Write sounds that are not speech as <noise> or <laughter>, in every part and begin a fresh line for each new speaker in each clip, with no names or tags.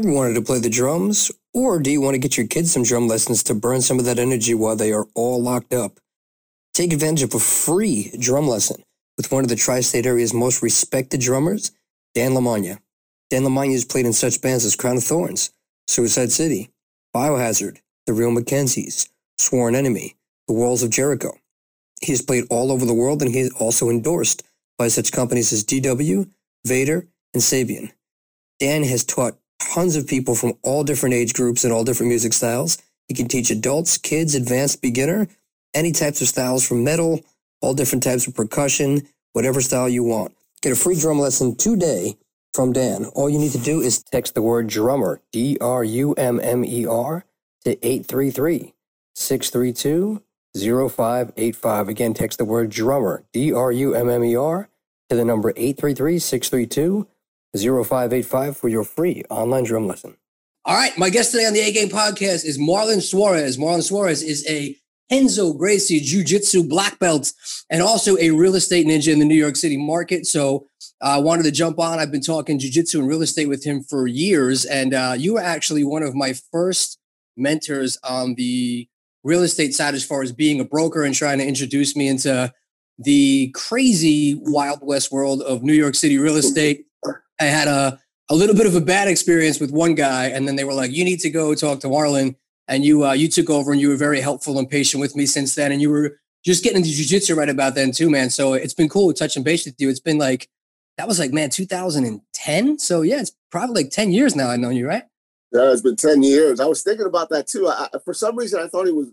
Ever wanted to play the drums? Or do you want to get your kids some drum lessons to burn some of that energy while they are all locked up? Take advantage of a free drum lesson with one of the tri state area's most respected drummers, Dan Lamagna. Dan Lamagna has played in such bands as Crown of Thorns, Suicide City, Biohazard, The Real McKenzies, Sworn Enemy, The Walls of Jericho. He has played all over the world and he is also endorsed by such companies as DW, Vater, and Sabian. Dan has taught tons of people from all different age groups and all different music styles. He can teach adults, kids, advanced, beginner, any types of styles from metal, all different types of percussion, whatever style you want. Get a free drum lesson today from Dan. All you need to do is text the word drummer, D R U M M E R, to 833 632 0585. Again, text the word drummer, D R U M M E R, to the number 833 632 0585 for your free online drum lesson. All right, my guest today on the A Game podcast is Marlon Suarez. Marlon Suarez is a Renzo Gracie Jiu Jitsu black belt and also a real estate ninja in the New York City market. So I uh, wanted to jump on. I've been talking Jiu Jitsu and real estate with him for years. And uh, you were actually one of my first mentors on the real estate side as far as being a broker and trying to introduce me into the crazy Wild West world of New York City real estate. I had a, a little bit of a bad experience with one guy, and then they were like, you need to go talk to Marlon and you uh, you took over and you were very helpful and patient with me since then. And you were just getting into jujitsu right about then too, man. So it's been cool touching base with you. It's been like that was like man 2010. So yeah, it's probably like 10 years now. I know you, right?
Yeah, it's been 10 years. I was thinking about that too. I, for some reason, I thought it was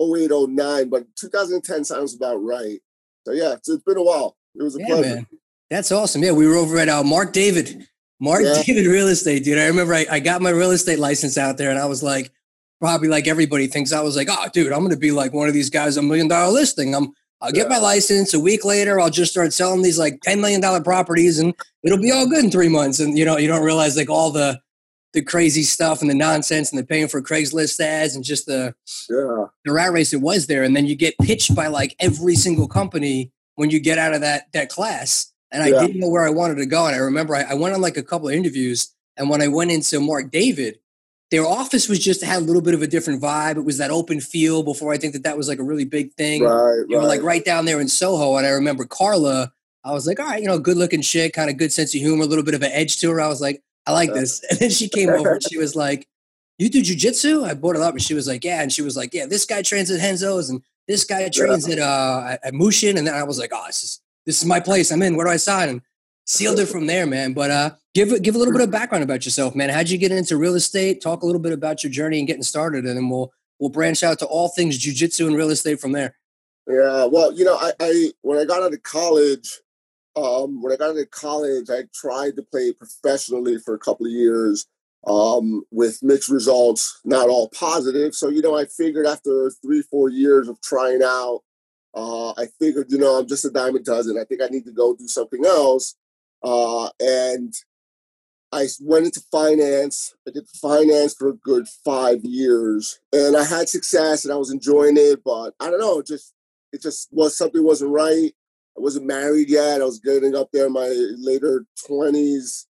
08, 09, but 2010 sounds about right. So yeah, it's, it's been a while. It was a yeah, pleasure. Man.
That's awesome. Yeah, we were over at uh, Mark David, Mark yeah. David Real Estate, dude. I remember I, I got my real estate license out there and I was like, probably like everybody thinks I was like, oh, dude, I'm going to be like one of these guys, a million dollar listing. I'm, I'll get yeah. my license a week later. I'll just start selling these like $10 million properties and it'll be all good in three months. And, you know, you don't realize like all the, the crazy stuff and the nonsense and the paying for Craigslist ads and just the, yeah. the rat race it was there. And then you get pitched by like every single company when you get out of that, that class. And I yeah. didn't know where I wanted to go. And I remember I, I went on like a couple of interviews and when I went into Mark David, their office was just had a little bit of a different vibe. It was that open feel before I think that that was like a really big thing. Right, you right. were like right down there in Soho. And I remember Carla, I was like, all right, you know, good looking chick, kind of good sense of humor, a little bit of an edge to her. I was like, I like this. <laughs> And then she came over and she was like, you do jujitsu? I brought it up and she was like, yeah. And she was like, yeah, this guy trains at Renzo's and this guy trains yeah. at, uh, at Mushin. And then I was like, oh, this is, this is my place. I'm in. Where do I sign? And sealed it from there, man. But uh, give give a little bit of background about yourself, man. How'd you get into real estate? Talk a little bit about your journey and getting started, and then we'll we'll branch out to all things jujitsu and real estate from there.
Yeah, well, you know, I, I when I got out of college, um, when I got into college, I tried to play professionally for a couple of years um, with mixed results, not all positive. So, you know, I figured after three, four years of trying out, uh, I figured, you know, I'm just a dime a dozen. I think I need to go do something else. Uh, and I went into finance. I did finance for a good five years, and I had success, and I was enjoying it. But I don't know, just it just was something wasn't right. I wasn't married yet. I was getting up there in my later twenties,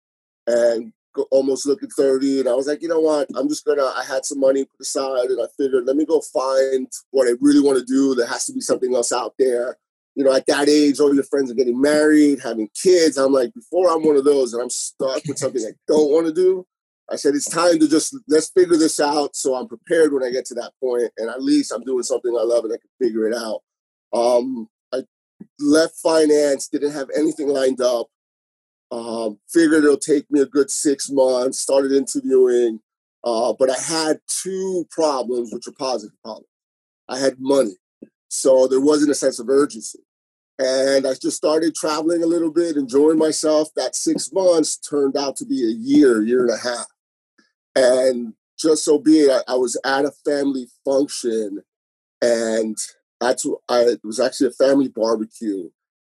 and almost looking 30 and i was like you know what i'm just gonna i had some money put aside and i figured let me go find what i really want to do there has to be something else out there you know, at that age, all your friends are getting married, having kids. I'm like, before I'm one of those and I'm stuck with something I <laughs> don't want to do, I said, it's time to just let's figure this out so I'm prepared when I get to that point, and at least I'm doing something I love and I can figure it out. Um, I left finance, didn't have anything lined up. Um, figured it'll take me a good six months. Started interviewing, uh, but I had two problems, which are positive problems. I had money, so there wasn't a sense of urgency. And I just started traveling a little bit, enjoying myself. That six months turned out to be a year, year and a half. And just so be it, I, I was at a family function and that's I, it was actually a family barbecue.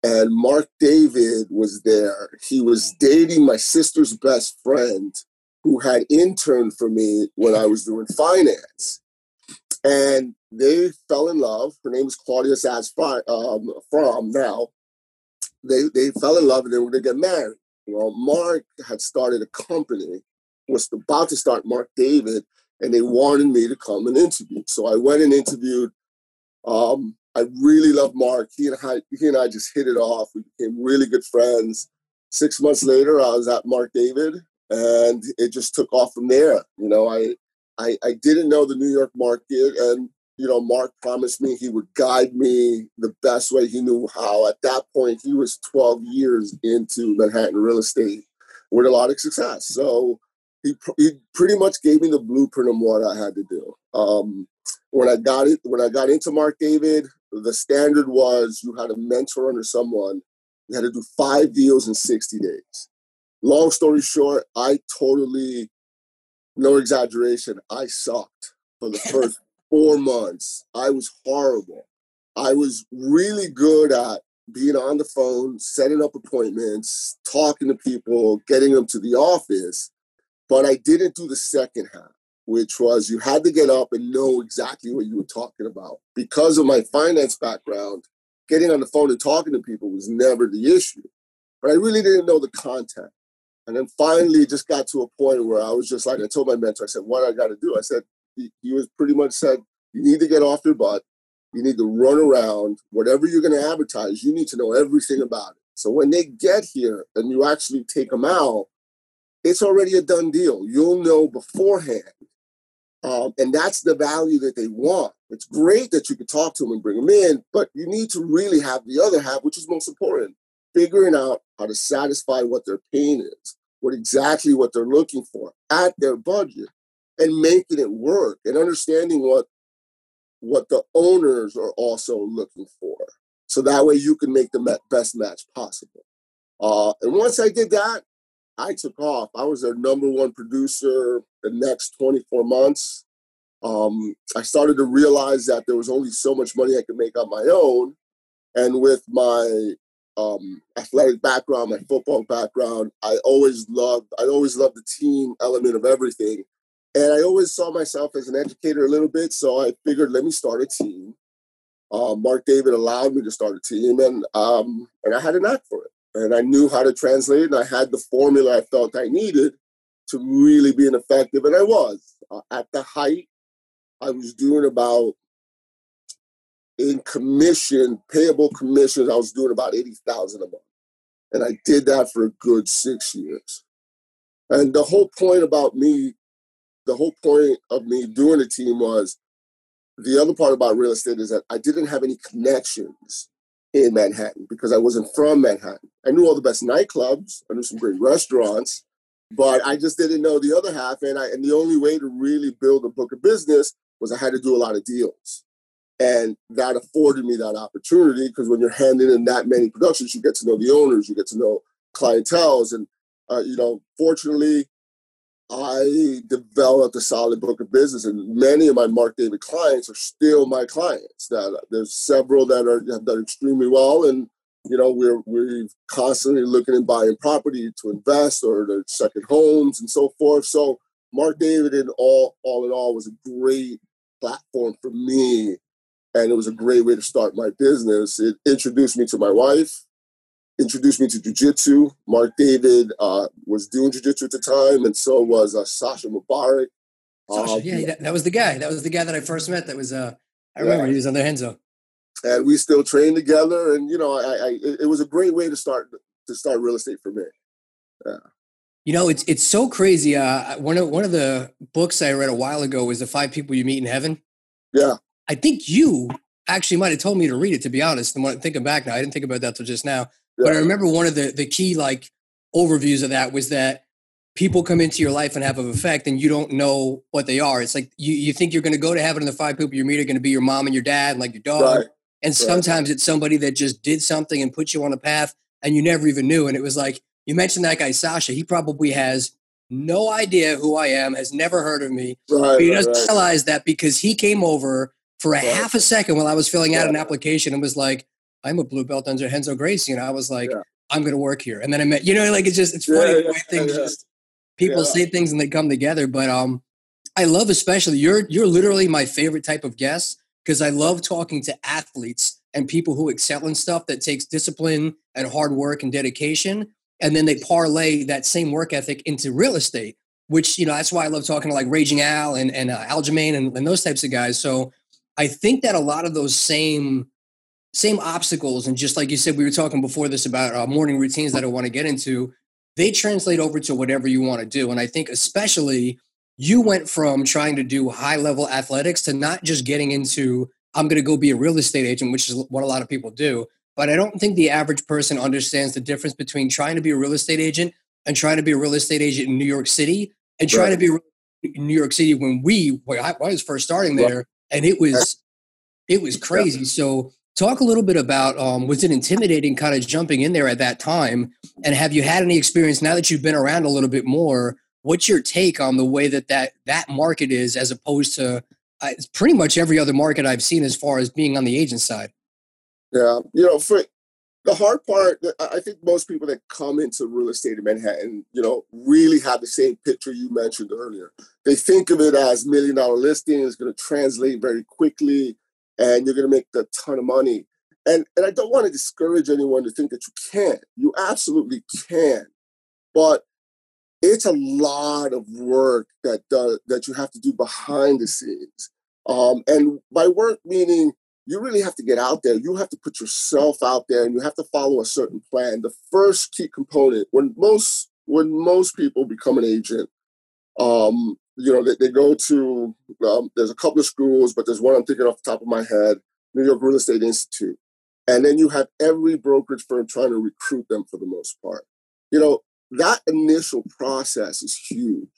And Mark David was there. He was dating my sister's best friend who had interned for me when I was doing finance. And they fell in love. Her name is Claudia Saz um, from now. They they fell in love and they were going to get married. Well, Mark had started a company, was about to start Mark David, and they wanted me to come and interview. So I went and interviewed. Um, I really love Mark. He and I, he and I just hit it off. We became really good friends. Six months later, I was at Mark David, and it just took off from there. You know, I I, I didn't know the New York market, and you know, Mark promised me he would guide me the best way he knew how. At that point, he was 12 years into Manhattan real estate with a lot of success. So he, he pretty much gave me the blueprint of what I had to do. Um, when I got it, when I got into Mark David, the standard was you had a mentor under someone. You had to do five deals in 60 days. Long story short, I totally, no exaggeration, I sucked for the <laughs> first four months. I was horrible. I was really good at being on the phone, setting up appointments, talking to people, getting them to the office. But I didn't do the second half, which was you had to get up and know exactly what you were talking about. Because of my finance background, getting on the phone and talking to people was never the issue. But I really didn't know the content. And then finally, just got to a point where I was just like, I told my mentor, I said, what I got to do? I said, he, he was pretty much said, you need to get off your butt. You need to run around. Whatever you're going to advertise, you need to know everything about it. So when they get here and you actually take them out, it's already a done deal. You'll know beforehand. Um, and that's the value that they want. It's great that you can talk to them and bring them in, but you need to really have the other half, which is most important figuring out how to satisfy what their pain is, what exactly what they're looking for at their budget and making it work and understanding what what the owners are also looking for so that way you can make the best match possible uh, and once i did that i took off. I was their number one producer the next 24 months. Um, i started to realize that there was only so much money i could make on my own and with my um, athletic background my football background i always loved i always loved the team element of everything. And I always saw myself as an educator a little bit, so I figured let me start a team. Uh, Mark David allowed me to start a team, and um, and I had a knack for it, and I knew how to translate, it, and I had the formula I felt I needed to really be an effective, and I was uh, at the height. I was doing about in commission, payable commissions. I was doing about eighty thousand a month, and I did that for a good six years. And the whole point about me the whole point of me doing the team was the other part about real estate is that I didn't have any connections in Manhattan because I wasn't from Manhattan. I knew all the best nightclubs, I knew some great restaurants, but I just didn't know the other half. And I and the only way to really build a book of business was I had to do a lot of deals. And that afforded me that opportunity because when you're handing in that many productions, you get to know the owners, you get to know clientels. And, uh, you know, fortunately, I developed a solid book of business, and many of my Mark David clients are still my clients. That there's several that are have done extremely well, and you know we're we're constantly looking and buying property to invest or to second homes and so forth. So Mark David, in all all in all, was a great platform for me, and it was a great way to start my business. It introduced me to my wife introduced me to jujitsu. Mark David uh, was doing jujitsu at the time, and so was uh, Sasha Mubarak.
Sasha, um, yeah, that, that, was the guy. That was the guy that I first met. That was uh, I remember yeah. he was on the Renzo.
And we still train together, and you know, I, I it was a great way to start to start real estate for me. Yeah.
You know, it's it's so crazy. Uh, one of one of the books I read a while ago was the Five People You Meet in Heaven.
Yeah.
I think you actually might have told me to read it. To be honest, and thinking back now, I didn't think about that till just now. But I remember one of the the key like overviews of that was that people come into your life and have an effect and you don't know what they are. It's like you, you think you're going to go to heaven and the five people you meet are going to be your mom and your dad and like your dog. Right. And sometimes it's somebody that just did something and put you on a path and you never even knew. And it was like, you mentioned that guy, Sasha. He probably has no idea who I am, has never heard of me.
Right,
but he doesn't
right.
realize that because he came over for a
Right.
half a second while I was filling out an application and was like, I'm a blue belt under Renzo Gracie. And I was like,
Yeah.
I'm going to work here. And then I met, you know, like it's just, it's funny the
yeah,
things
yeah.
just, people
Yeah.
say things and they come together. But um, I love especially, you're, you're literally my favorite type of guest because I love talking to athletes and people who excel in stuff that takes discipline and hard work and dedication. And then they parlay that same work ethic into real estate, which, you know, that's why I love talking to like Raging Al and, and uh, Aljamain and, and those types of guys. So I think that a lot of those same same obstacles and just like you said we were talking before this about uh, morning routines that i want to get into they translate over to whatever you want to do and i think especially you went from trying to do high level athletics to not just getting into i'm going to go be a real estate agent which is what a lot of people do but i don't think the average person understands the difference between trying to be a real estate agent and trying to be a real estate agent in new york city and trying
Right.
to be in new york city when we when i was first starting
Right.
there and it was it was crazy so talk a little bit about um, was it intimidating kind of jumping in there at that time? And have you had any experience now that you've been around a little bit more what's your take on the way that that, that market is as opposed to uh, pretty much every other market i've seen as far as being on the agent side?
Yeah, you know, for the hard part, I think most people that come into real estate in Manhattan, you know, really have the same picture you mentioned earlier. They think of it as million dollar listing is going to translate very quickly, and you're going to make a ton of money. And and I don't want to discourage anyone to think that you can't. You absolutely can, but it's a lot of work that does, that you have to do behind the scenes. Um, and by work meaning you really have to get out there. You have to put yourself out there, and you have to follow a certain plan. The first key component when most when most people become an agent, um, you know, they, they go to um, there's a couple of schools, but there's one I'm thinking off the top of my head, New York Real Estate Institute, and then you have every brokerage firm trying to recruit them for the most part. You know, that initial process is huge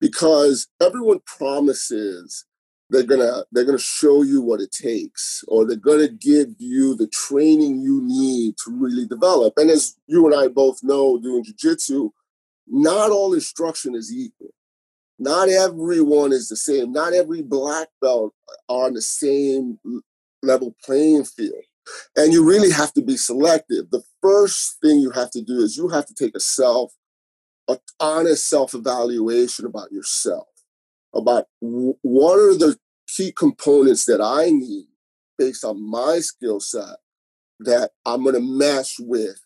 because everyone promises they're gonna they're gonna show you what it takes or they're gonna give you the training you need to really develop. And as you and i both know doing jiu-jitsu not all instruction is equal not everyone is the same. Not every black belt are on the same level playing field. And you really have to be selective. The first thing you have to do is you have to take a self a honest self-evaluation about yourself about what are the key components that I need based on my skill set that I'm going to mesh with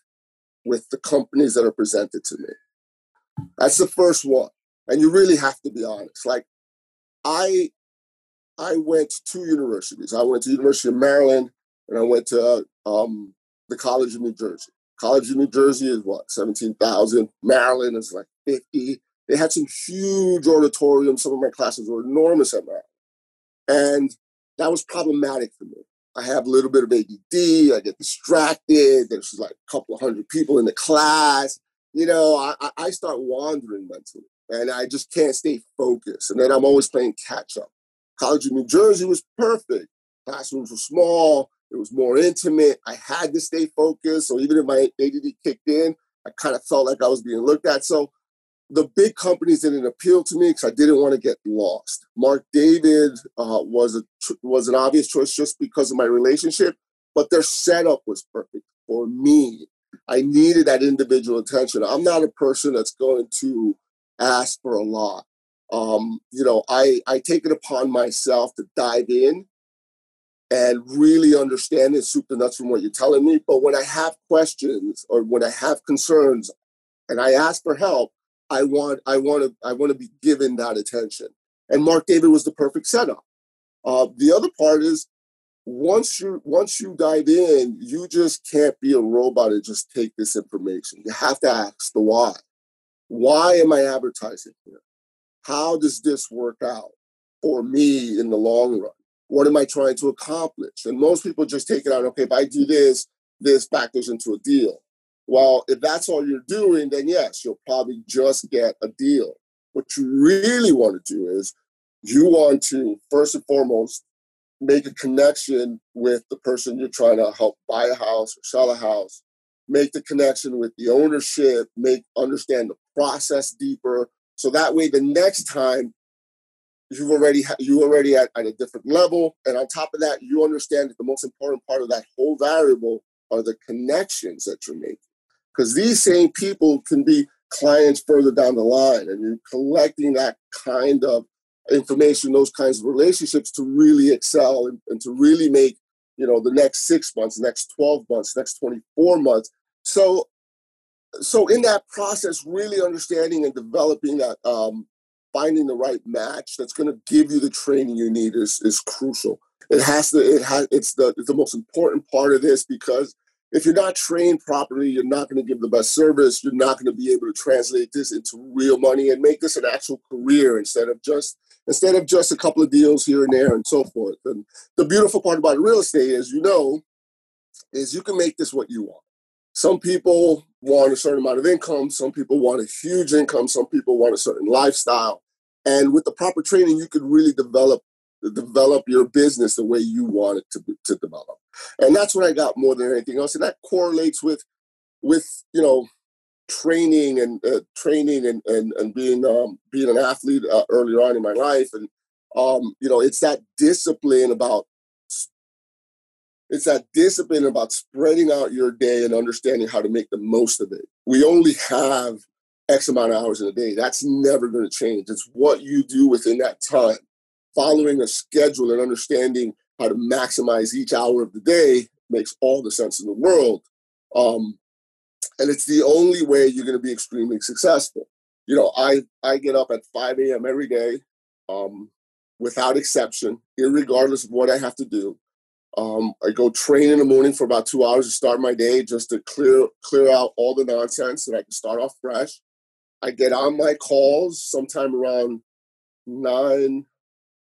with the companies that are presented to me. That's the first one, and you really have to be honest. Like I, I went to two universities. I went to the University of Maryland, and I went to um, the College of New Jersey. College of New Jersey is what seventeen thousand. Maryland is like fifty they had some huge auditoriums. Some of my classes were enormous at Maryland. And that was problematic for me. I have a little bit of ADD. I get distracted. There's like a couple of hundred people in the class. You know, I- I start wandering mentally and I just can't stay focused. And then I'm always playing catch up. College of New Jersey was perfect. Classrooms were small. It was more intimate. I had to stay focused. So even if my ADD kicked in, I kind of felt like I was being looked at. So the big companies didn't appeal to me because I didn't want to get lost. Mark David uh, was a was an obvious choice just because of my relationship, but their setup was perfect for me. I needed that individual attention. I'm not a person that's going to ask for a lot. Um, you know, I I take it upon myself to dive in and really understand it soup to nuts from what you're telling me. But when I have questions or when I have concerns and I ask for help, I want I want to I want to be given that attention. And Mark David was the perfect setup. Uh, the other part is once you once you dive in, you just can't be a robot and just take this information. You have to ask the why. Why am I advertising here? How does this work out for me in the long run? What am I trying to accomplish? And most people just take it out, okay, if I do this, this factors into a deal. Well, if that's all you're doing, then yes, you'll probably just get a deal. What you really want to do is you want to, first and foremost, make a connection with the person you're trying to help buy a house or sell a house make the connection with the ownership make understand the process deeper so that way the next time you've already you already at, at a different level and on top of that you understand that the most important part of that whole variable are the connections that you're making because these same people can be clients further down the line and you're collecting that kind of information those kinds of relationships to really excel and, and to really make you know the next six months next 12 months next 24 months. So so in that process really understanding and developing that um, finding the right match that's going to give you the training you need is is crucial it has to it has it's the it's the most important part of this because if you're not trained properly, you're not going to give the best service. You're not going to be able to translate this into real money and make this an actual career instead of just instead of just a couple of deals here and there and so forth. And the beautiful part about real estate, as you know, is you can make this what you want. Some people want a certain amount of income. Some people want a huge income. Some people want a certain lifestyle. And with the proper training, you could really develop develop your business the way you want it to, to develop. And that's what I got more than anything else. And that correlates with, with you know, training and uh, training and, and, and being um, being an athlete uh, earlier on in my life. And, um, you know, it's that discipline about it's that discipline about spreading out your day and understanding how to make the most of it. We only have X amount of hours in a day. That's never going to change. It's what you do within that time following a schedule and understanding how to maximize each hour of the day makes all the sense in the world. Um, and it's the only way you're going to be extremely successful. You know, I I get up at 5 a.m. every day, um, without exception, regardless of what I have to do. Um, I go train in the morning for about two hours to start my day, just to clear clear out all the nonsense, and I can start off fresh. I get on my calls sometime around nine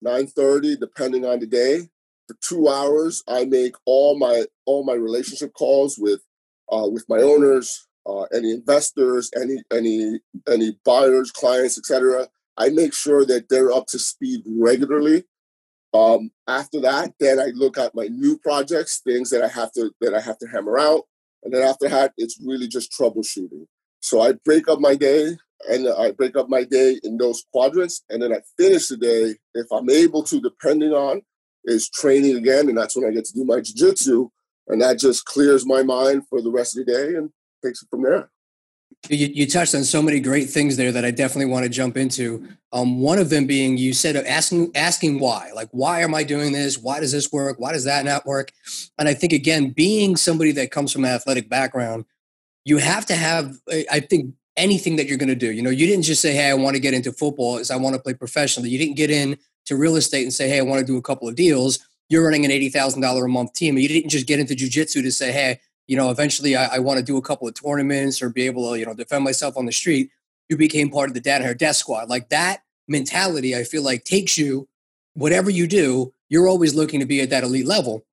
9.30 depending on the day. For two hours i make all my all my relationship calls with uh, with my owners uh, any investors any any any buyers clients etc i make sure that they're up to speed regularly um, after that then i look at my new projects things that i have to that i have to hammer out. And then after that it's really just troubleshooting. So i break up my day and I break up my day in those quadrants, and then I finish the day if I'm able to, depending on is training again, and that's when I get to do my jiu-jitsu, and that just clears my mind for the rest of the day and takes it from there.
You, you, touched on so many great things there that I definitely want to jump into. Um, one of them being you said asking asking why, like why am I doing this? Why does this work? Why does that not work? And I think again, being somebody that comes from an athletic background, you have to have. I think anything that you're going to do. You know, you didn't just say, "Hey, I want to get into football, as I want to play professionally." You didn't get in to real estate and say, "Hey, I want to do a couple of deals." You're running an eighty thousand dollar a month team. and You didn't just get into jujitsu to say, "Hey, you know, eventually I, I want to do a couple of tournaments or be able to, you know, defend myself on the street." You became part of the Danaher Death Squad. Like that mentality, I feel like takes you whatever you do. You're always looking to be at that elite level.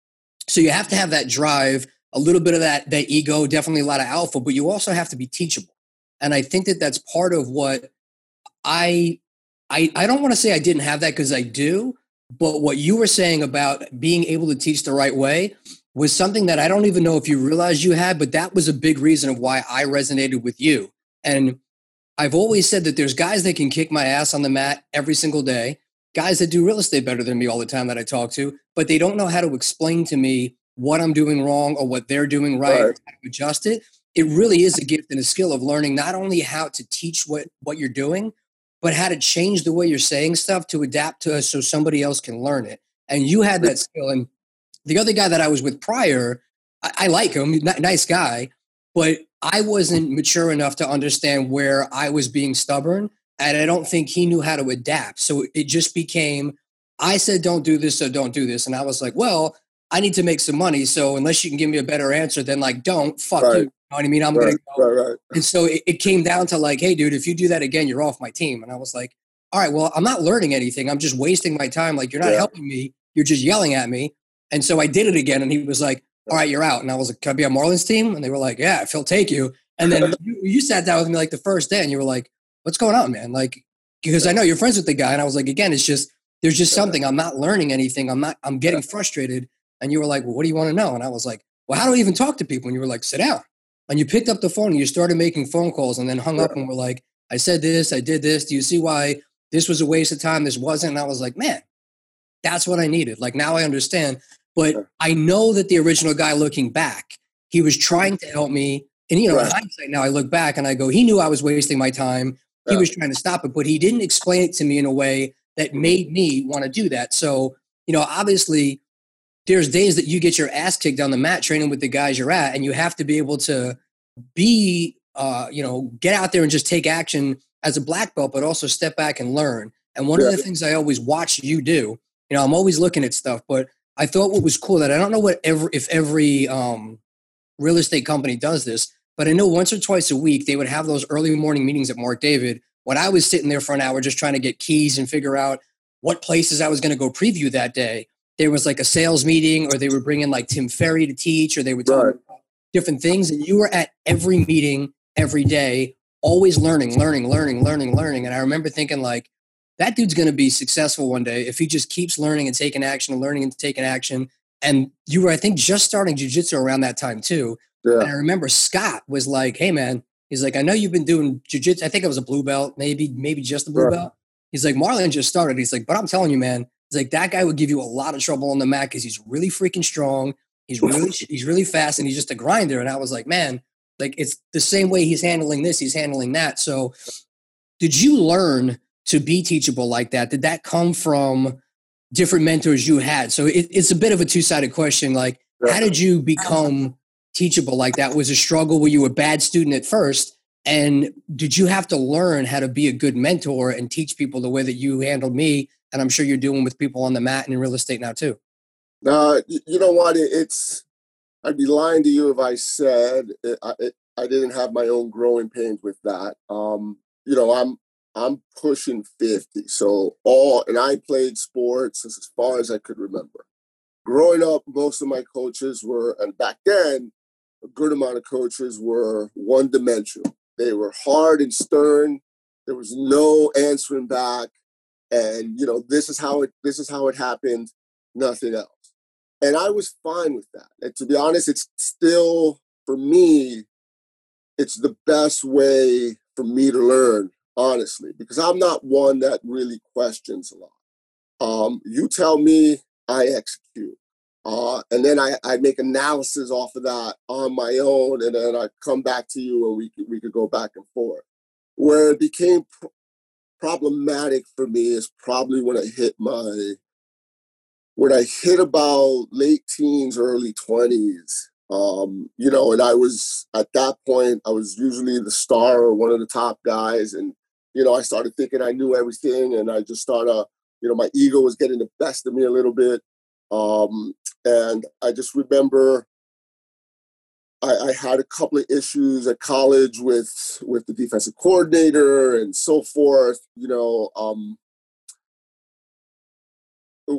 So you have to have that drive, a little bit of that that ego, definitely a lot of alpha, but you also have to be teachable and I think that that's part of what I I I don't want to say I didn't have that because I do, but what you were saying about being able to teach the right way was something that I don't even know if you realized you had, but that was a big reason of why I resonated with you. And I've always said that there's guys that can kick my ass on the mat every single day, guys that do real estate better than me all the time that I talk to, but they don't know how to explain to me what I'm doing wrong or what they're doing right, right. how to adjust it it really is a gift and a skill of learning not only how to teach what what you're doing but how to change the way you're saying stuff to adapt to us so somebody else can learn it and you had that skill and the other guy that i was with prior i, I like him nice guy but i wasn't mature enough to understand where i was being stubborn and i don't think he knew how to adapt so it just became i said don't do this so don't do this and i was like well I need to make some money. So unless you can give me a better answer, then like don't fuck right. you know what I mean? I'm right, gonna go. Right, right. And so it, it came down to like, hey, dude, if you do that again, you're off my team. And I was like, all right, well, I'm not learning anything. I'm just wasting my time. Like, you're not yeah. helping me. You're just yelling at me. And so I did it again. And he was like, all right, you're out. And I was like, can I be on Marlon's team? And they were like, yeah, if he'll take you. And then <laughs> you, you sat down with me like the first day and you were like, what's going on, man? Like, because I know you're friends with the guy. And I was like, again, it's just, there's just something I'm not learning anything. I'm not. I'm getting frustrated. And you were like, well, what do you want to know? And I was like, well, how do I even talk to people? And you were like, sit down. And you picked up the phone and you started making phone calls and then hung up and were like, I said this, I did this. Do you see why this was a waste of time? This wasn't. And I was like, man, that's what I needed. Like now I understand. But I know that the original guy looking back, he was trying to help me. And you know, right. in hindsight now I look back and I go, he knew I was wasting my time. He yeah. was trying to stop it, but he didn't explain it to me in a way that made me want to do that. So, you know, obviously there's days that you get your ass kicked on the mat training with the guys you're at, and you have to be able to be, uh, you know, get out there and just take action as a black belt, but also step back and learn. And one yeah. of the things I always watch you do, you know, I'm always looking at stuff, but I thought what was cool that I don't know what every if every um, real estate company does this, but I know once or twice a week they would have those early morning meetings at Mark David. When I was sitting there for an hour just trying to get keys and figure out what places I was going to go preview that day, there was like a sales meeting or they were bringing like Tom Ferry to teach or they would talk right. different things. And you were at every meeting every day, always learning, learning, learning, learning, learning. And I remember thinking like, that dude's going to be successful one day if he just keeps learning and taking action and learning and taking action. And you were, I think, just starting jujitsu around that time too. Yeah. And I remember Scott was like, "Hey, man," he's like, "I know you've been doing jujitsu. I think it was a blue belt, maybe, maybe just a blue right. belt." He's like, "Marlon just started." He's like, "But I'm telling you, man, He's like that guy would give you a lot of trouble on the mat because he's really freaking strong. He's <laughs> really he's really fast and he's just a grinder. And I was like, man, like it's the same way he's handling this, he's handling that. So, did you learn to be teachable like that? Did that come from different mentors you had? So it, it's a bit of a two sided question. Like, how did you become teachable like that? Was a struggle? Were you a bad student at first? And did you have to learn how to be a good mentor and teach people the way that you handled me and I'm sure you're doing with people on the mat and in real estate now too.
Uh, you know what? It's I'd be lying to you if I said it, I, it, I didn't have my own growing pains with that. Um, you know, I'm I'm pushing 50, so all and I played sports as far as I could remember. Growing up, most of my coaches were, and back then, a good amount of coaches were one dimensional. They were hard and stern. There was no answering back and you know this is how it this is how it happened nothing else and i was fine with that and to be honest it's still for me it's the best way for me to learn honestly because i'm not one that really questions a lot. Um, you tell me i execute. Uh, and then I, I make analysis off of that on my own and then i come back to you and we we could go back and forth. Where it became problematic for me is probably when I hit my when I hit about late teens, early twenties. Um, you know, and I was at that point, I was usually the star or one of the top guys, and you know, I started thinking I knew everything, and I just started, you know, my ego was getting the best of me a little bit. Um, and I just remember I, I, had a couple of issues at college with with the defensive coordinator and so forth. You know, um,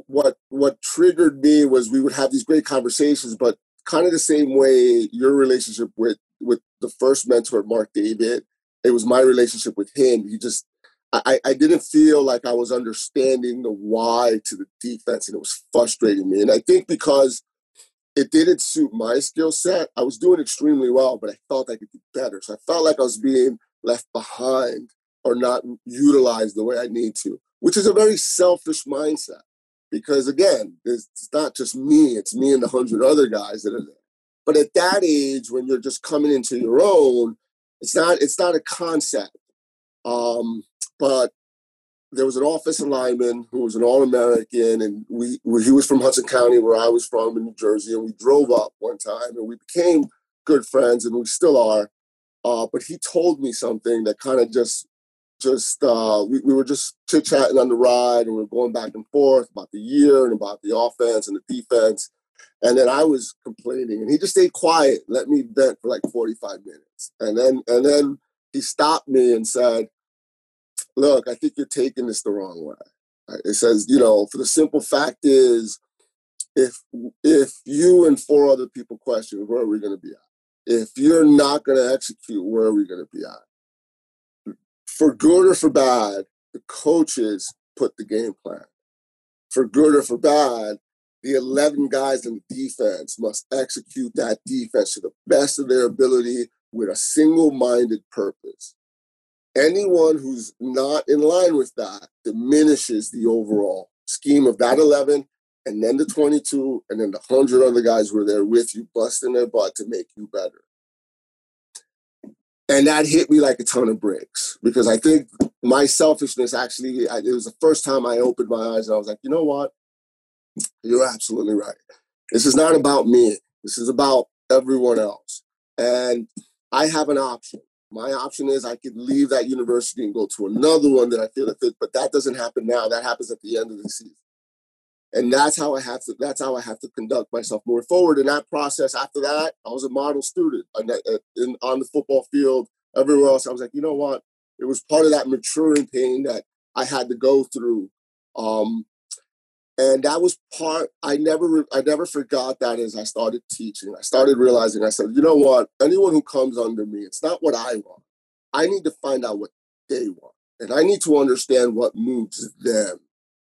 what what triggered me was we would have these great conversations, but kind of the same way your relationship with with the first mentor, Mark David, it was my relationship with him. He just I, I didn't feel like I was understanding the why to the defense, and it was frustrating me. And I think because it didn't suit my skill set. I was doing extremely well, but I felt I could do better. So I felt like I was being left behind or not utilized the way I need to, which is a very selfish mindset. Because again, it's not just me, it's me and the hundred other guys that are there. But at that age, when you're just coming into your own, it's not it's not a concept. Um, but there was an offensive lineman who was an All-American, and we, we, he was from Hudson County, where I was from in New Jersey, and we drove up one time, and we became good friends, and we still are. Uh, but he told me something that kind of just, just uh, we, we were just chit chatting on the ride, and we were going back and forth about the year and about the offense and the defense, and then I was complaining, and he just stayed quiet, let me vent for like forty-five minutes, and then and then he stopped me and said look, I think you're taking this the wrong way. It says, you know, for the simple fact is, if if you and four other people question, where are we going to be at? If you're not going to execute, where are we going to be at? For good or for bad, the coaches put the game plan. for good or for bad, the 11 guys in defense must execute that defense to the best of their ability with a single minded purpose. Anyone who's not in line with that diminishes the overall scheme of that 11 and then the 22 and then the 100 other guys were there with you busting their butt to make you better and that hit me like a ton of bricks because i think my selfishness actually it was the first time i opened my eyes and i was like you know what you're absolutely right this is not about me this is about everyone else and i have an option my option is I could leave that university and go to another one that I feel that fits, but that doesn't happen now. That happens at the end of the season. And that's how I have to. That's how I have to conduct myself moving forward. In that process, after that, I was a model student on, on the football field, everywhere else. I was like, you know what? It was part of that maturing pain that I had to go through. Um, and that was part i never i never forgot that as i started teaching. I started realizing i said you know what? Anyone who comes under me it's not what i want. I need to find out what they want and i need to understand what moves them.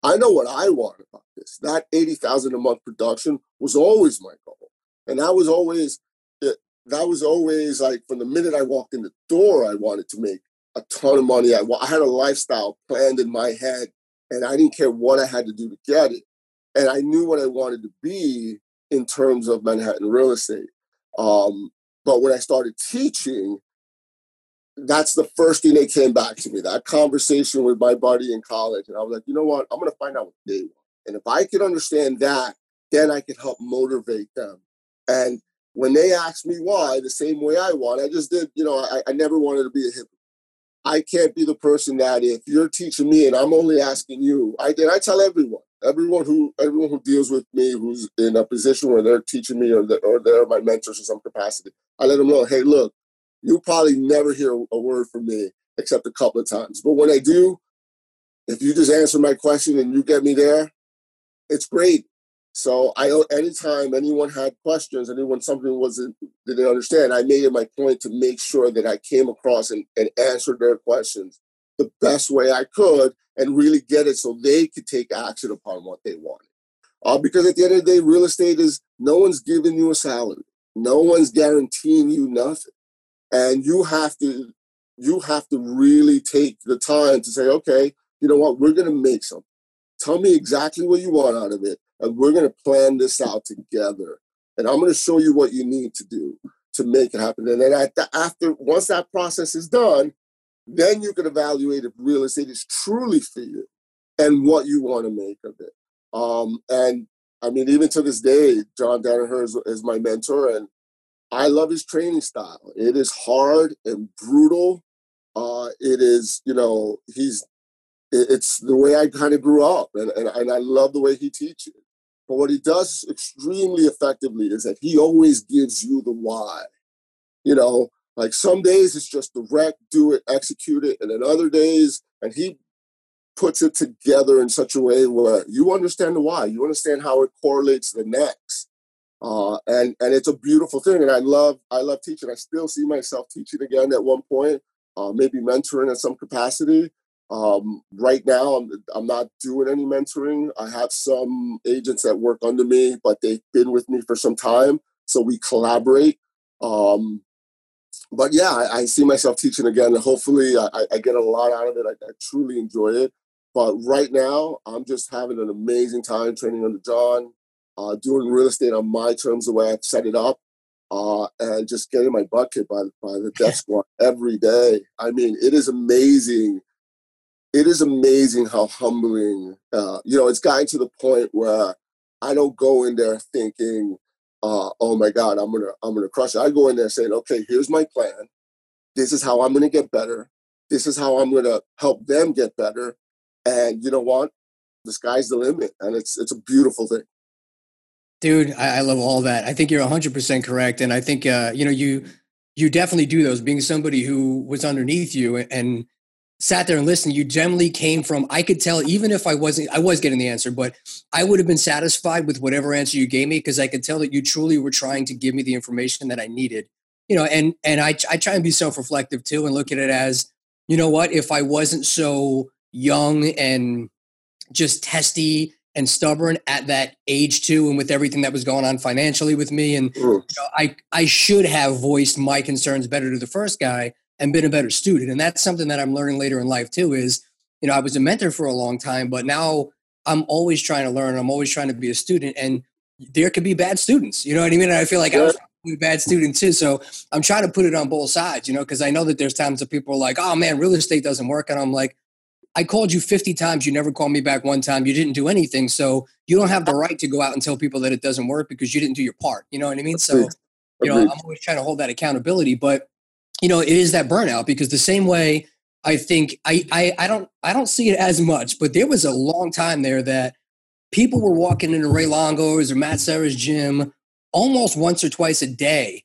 I know what i want about this. That 80000 a month production was always my goal and that was always eh, that was always like from the minute i walked in the door i wanted to make a ton of money. I, I had a lifestyle planned in my head and I didn't care what I had to do to get it. And I knew what I wanted to be in terms of Manhattan real estate. Um, but when I started teaching, that's the first thing that came back to me. That conversation with my buddy in college, and I was like, you know what? I'm going to find out what they want, and if I can understand that, then I can help motivate them. And when they asked me why, the same way I want, I just did. You know, I, I never wanted to be a hypocrite. I can't be the person that if you're teaching me and I'm only asking you, I did I tell everyone, everyone who everyone who deals with me, who's in a position where they're teaching me or they're, or they're my mentors in some capacity, I let them know, hey, look, you probably never hear a word from me except a couple of times. But when I do, if you just answer my question and you get me there, it's great. So I anytime anyone had questions, anyone something wasn't didn't understand, I made it my point to make sure that I came across and, and answered their questions the best way I could and really get it so they could take action upon what they wanted. Uh, because at the end of the day, real estate is no one's giving you a salary, no one's guaranteeing you nothing, and you have to you have to really take the time to say, okay, you know what, we're going to make something. Tell me exactly what you want out of it and we're going to plan this out together. And I'm going to show you what you need to do to make it happen. And then at the, after, once that process is done, then you can evaluate if real estate is truly for you and what you want to make of it. Um, and I mean, even to this day, John Danaher is, is my mentor, and I love his training style. It is hard and brutal. Uh, it is, you know, he's it's the way I kind of grew up, and, and, and I love the way he teaches. But what he does extremely effectively is that he always gives you the why. You know, like some days it's just direct, do it, execute it, and then other days, and he puts it together in such a way where you understand the why, you understand how it correlates the next. Uh, and and it's a beautiful thing, and I love I love teaching. I still see myself teaching again at one point, uh, maybe mentoring in some capacity. Um, right now, I'm, I'm not doing any mentoring. I have some agents that work under me, but they've been with me for some time, so we collaborate. Um, but yeah, I, I, see myself teaching again, hopefully, I, I get a lot out of it. I, I, truly enjoy it. But right now, I'm just having an amazing time training under John, uh, doing real estate on my terms, the way I've set it up. Uh, and just getting my butt kicked by, by the <laughs> squad every day. I mean, it is amazing it is amazing how humbling. Uh, you know, it's gotten to the point where I don't go in there thinking, uh, "Oh my God, I'm gonna I'm gonna crush it." I go in there saying, "Okay, here's my plan. This is how I'm gonna get better. This is how I'm gonna help them get better." And you know what? The sky's the limit, and it's it's a beautiful thing.
Dude, I, I love all that. I think you're 100 percent correct, and I think uh, you know you you definitely do those. Being somebody who was underneath you and sat there and listened, you generally came from, I could tell, even if I wasn't, I was getting the answer, but I would have been satisfied with whatever answer you gave me because I could tell that you truly were trying to give me the information that I needed. You know, and and I I try and be self-reflective too and look at it as, you know what, if I wasn't so young and just testy and stubborn at that age too, and with everything that was going on financially with me. And you know, I I should have voiced my concerns better to the first guy and been a better student. And that's something that I'm learning later in life too. Is you know I was a mentor for a long time, but now I'm always trying to learn. I'm always trying to be a student, and there could be bad students. You know what I mean? And I feel like yeah. I was a bad student too. So I'm trying to put it on both sides. You know, because I know that there's times that people are like, "Oh man, real estate doesn't work," and I'm like I called you 50 times. You never called me back one time. You didn't do anything. So you don't have the right to go out and tell people that it doesn't work because you didn't do your part. You know what I mean? So, you know, I'm always trying to hold that accountability. But, you know, it is that burnout because the same way I think I, I, I don't I don't see it as much, but there was a long time there that people were walking into Ray Longo's or Matt Serra's gym almost once or twice a day,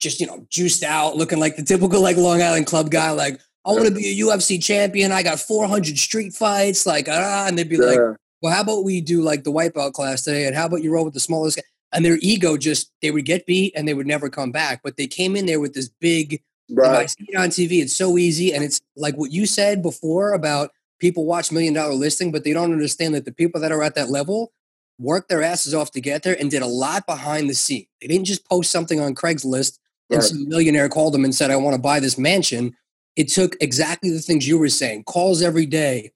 just you know, juiced out, looking like the typical like Long Island club guy, like, I want to be a UFC champion. I got 400 street fights. Like, ah, and they'd be yeah. like, well, how about we do like the wipeout class today? And how about you roll with the smallest guy? And their ego just, they would get beat and they would never come back. But they came in there with this big, right. I see it on TV. It's so easy. And it's like what you said before about people watch million dollar listing, but they don't understand that the people that are at that level worked their asses off to get there and did a lot behind the scene. They didn't just post something on Craigslist right. and some millionaire called them and said, I want to buy this mansion it took exactly the things you were saying calls every day,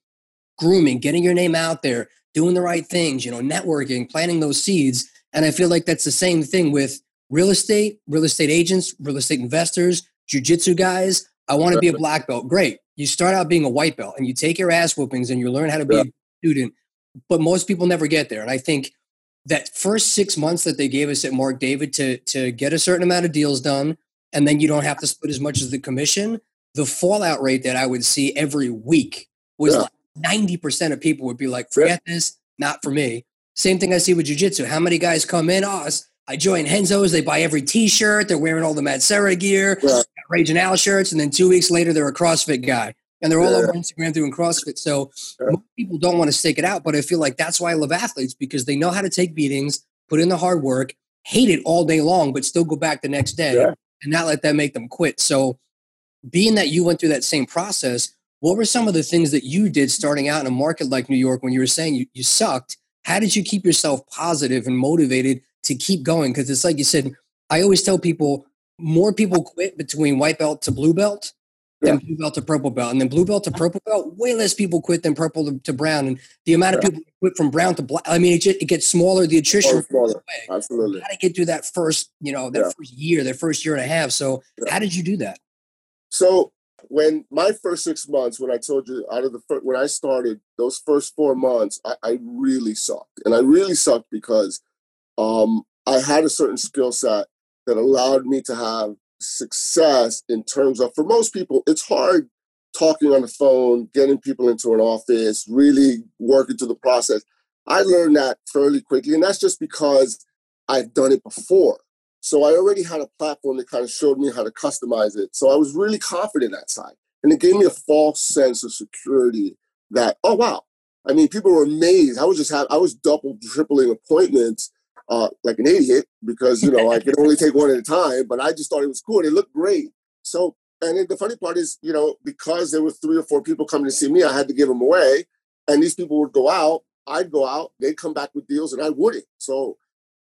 grooming, getting your name out there, doing the right things, you know, networking, planting those seeds. And I feel like that's the same thing with real estate, real estate agents, real estate investors, jujitsu guys. I want to be a black belt. Great. You start out being a white belt and you take your ass whoopings and you learn how to be yeah. a student. But most people never get there. And I think that first six months that they gave us at Mark David to to get a certain amount of deals done, and then you don't have to split as much as the commission the fallout rate that I would see every week was yeah. like 90% of people would be like, forget yeah. this, not for me. Same thing I see with jujitsu. How many guys come in? Oh, I join Renzo's. They buy every T-shirt. They're wearing all the Matt Serra gear, yeah. Rage and Al shirts, and then two weeks later they're a CrossFit guy, and they're all yeah. over Instagram doing CrossFit. So yeah. people don't want to stick it out, but I feel like that's why I love athletes because they know how to take beatings, put in the hard work, hate it all day long, but still go back the next day, and not let that make them quit. So being that you went through that same process, what were some of the things that you did starting out in a market like New York when you were saying you, you sucked? How did you keep yourself positive and motivated to keep going? Because it's like you said, I always tell people more people quit between white belt to blue belt than blue belt to purple belt. And then blue belt to purple belt, way less people quit than purple to, to brown. And the amount of people quit from brown to black, I mean, it, just, it gets smaller, the attrition.
Smaller. Absolutely.
How to get through that first, you know, that yeah. first year, that first year and a half. So how did you do that?
So when my first six months, when I told you out of the first, when I started those first four months, I, I really sucked, and I really sucked because um, I had a certain skill set that allowed me to have success in terms of for most people it's hard talking on the phone getting people into an office really working through the process i learned that fairly quickly and that's just because i've done it before so I already had a platform that kind of showed me how to customize it. So I was really confident that side. And it gave me a false sense of security that, oh wow. I mean, people were amazed. I was just have I was double, tripling appointments uh, like an idiot because you know I could only take one at a time. But I just thought it was cool. And it looked great. So and the funny part is, you know, because there were three or four people coming to see me, I had to give them away. And these people would go out. I'd go out. They'd come back with deals, and I wouldn't. So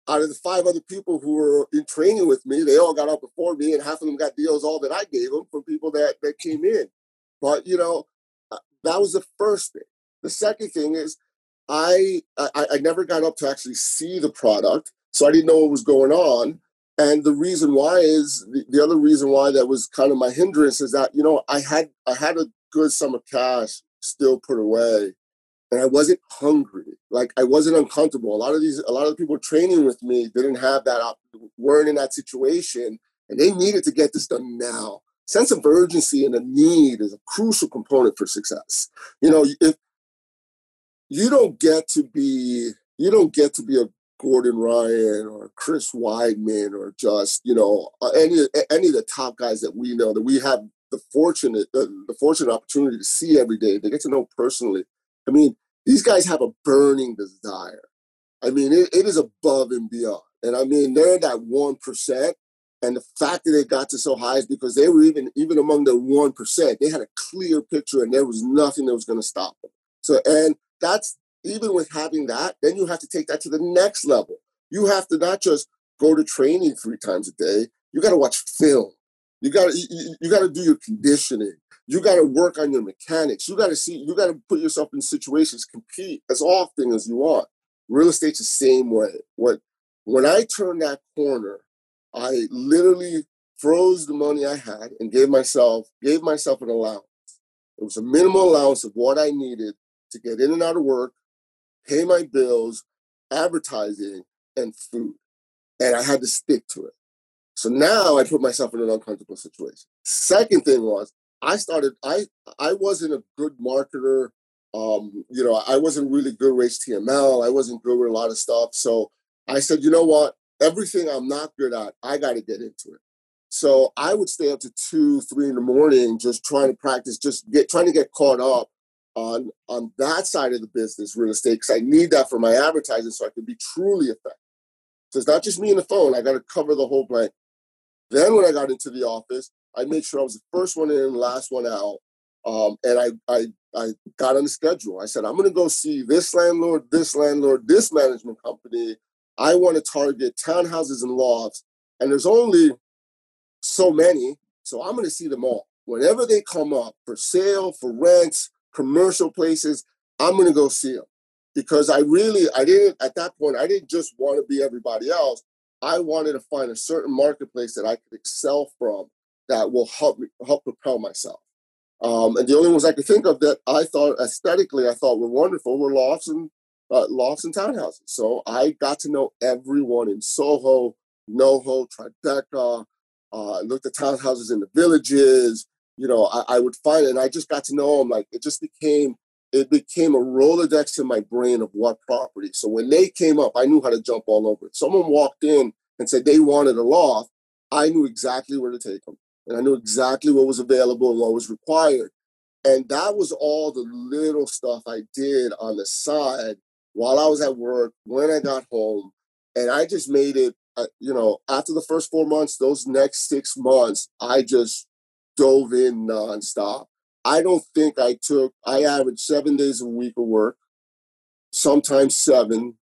out of the five other people who were in training with me, they all got out before me, and half of them got deals all that I gave them from people that that came in. But you know, uh, that was the first thing. The second thing is, I I, I never got up to actually see the product, so I didn't know what was going on. And the reason why is the, the other reason why that was kind of my hindrance is that you know I had I had a good sum of cash still put away and I wasn't hungry. Like I wasn't uncomfortable. A lot of these, a lot of the people training with me didn't have that, weren't in that situation, and they needed to get this done now. Sense of urgency and a need is a crucial component for success. You know, if you don't get to be, you don't get to be a Gordon Ryan or Chris Weidman or just you know uh, any any of the top guys that we know that we have the fortunate the, the fortunate opportunity to see every day. They get to know personally I mean, these guys have a burning desire. I mean, it, it is above and beyond. And I mean, they're that one percent. And the fact that they got to so high is because they were even even among the one percent. They had a clear picture, and there was nothing that was going to stop them. So, and that's even with having that, then you have to take that to the next level. You have to not just go to training three times a day. You got to watch film. You got to you, got to do your conditioning. You got to work on your mechanics. You got to see. You got to put yourself in situations, compete as often as you want. Real estate's the same way. What when I turned that corner, I literally froze the money I had and gave myself gave myself an allowance. It was a minimal allowance of what I needed to get in and out of work, pay my bills, advertising, and food. And I had to stick to it. So now I put myself in an uncomfortable situation. Second thing was I started, I I wasn't a good marketer. Um, you know, I wasn't really good with HTML. I wasn't good with a lot of stuff. So I said, you know what? Everything I'm not good at, I got to get into it. So I would stay up to two, three in the morning, just trying to practice, just get trying to get caught up on on that side of the business, real estate, because I need that for my advertising, so I can be truly effective. So it's not just me and the phone; I got to cover the whole blank. Then when I got into the office, I made sure I was the first one in, the last one out, um, and I I I got on the schedule. I said I'm going to go see this landlord, this landlord, this management company. I want to target townhouses and lofts, and there's only so many, so I'm going to see them all. Whenever they come up for sale, for rents, commercial places, I'm going to go see them because I really, I didn't, at that point, I didn't just want to be everybody else. I wanted to find a certain marketplace that I could excel from that will help me, help propel myself. Um, and the only ones I could think of that I thought aesthetically I thought were wonderful were lofts and uh, lofts and townhouses. So I got to know everyone in Soho, NoHo, Tribeca, uh, looked at townhouses in the villages. You know, I, I would find it, and I just got to know them. Like it just became it became a rolodex in my brain of what property. So when they came up, I knew how to jump all over it. Someone walked in and said they wanted a loft. I knew exactly where to take them, and I knew exactly what was available and what was required. And that was all the little stuff I did on the side while I was at work, when I got home. And I just made it uh, you know, after the first four months, those next six months, I just dove in nonstop. I don't think I took, I averaged seven days a week of work, sometimes seven.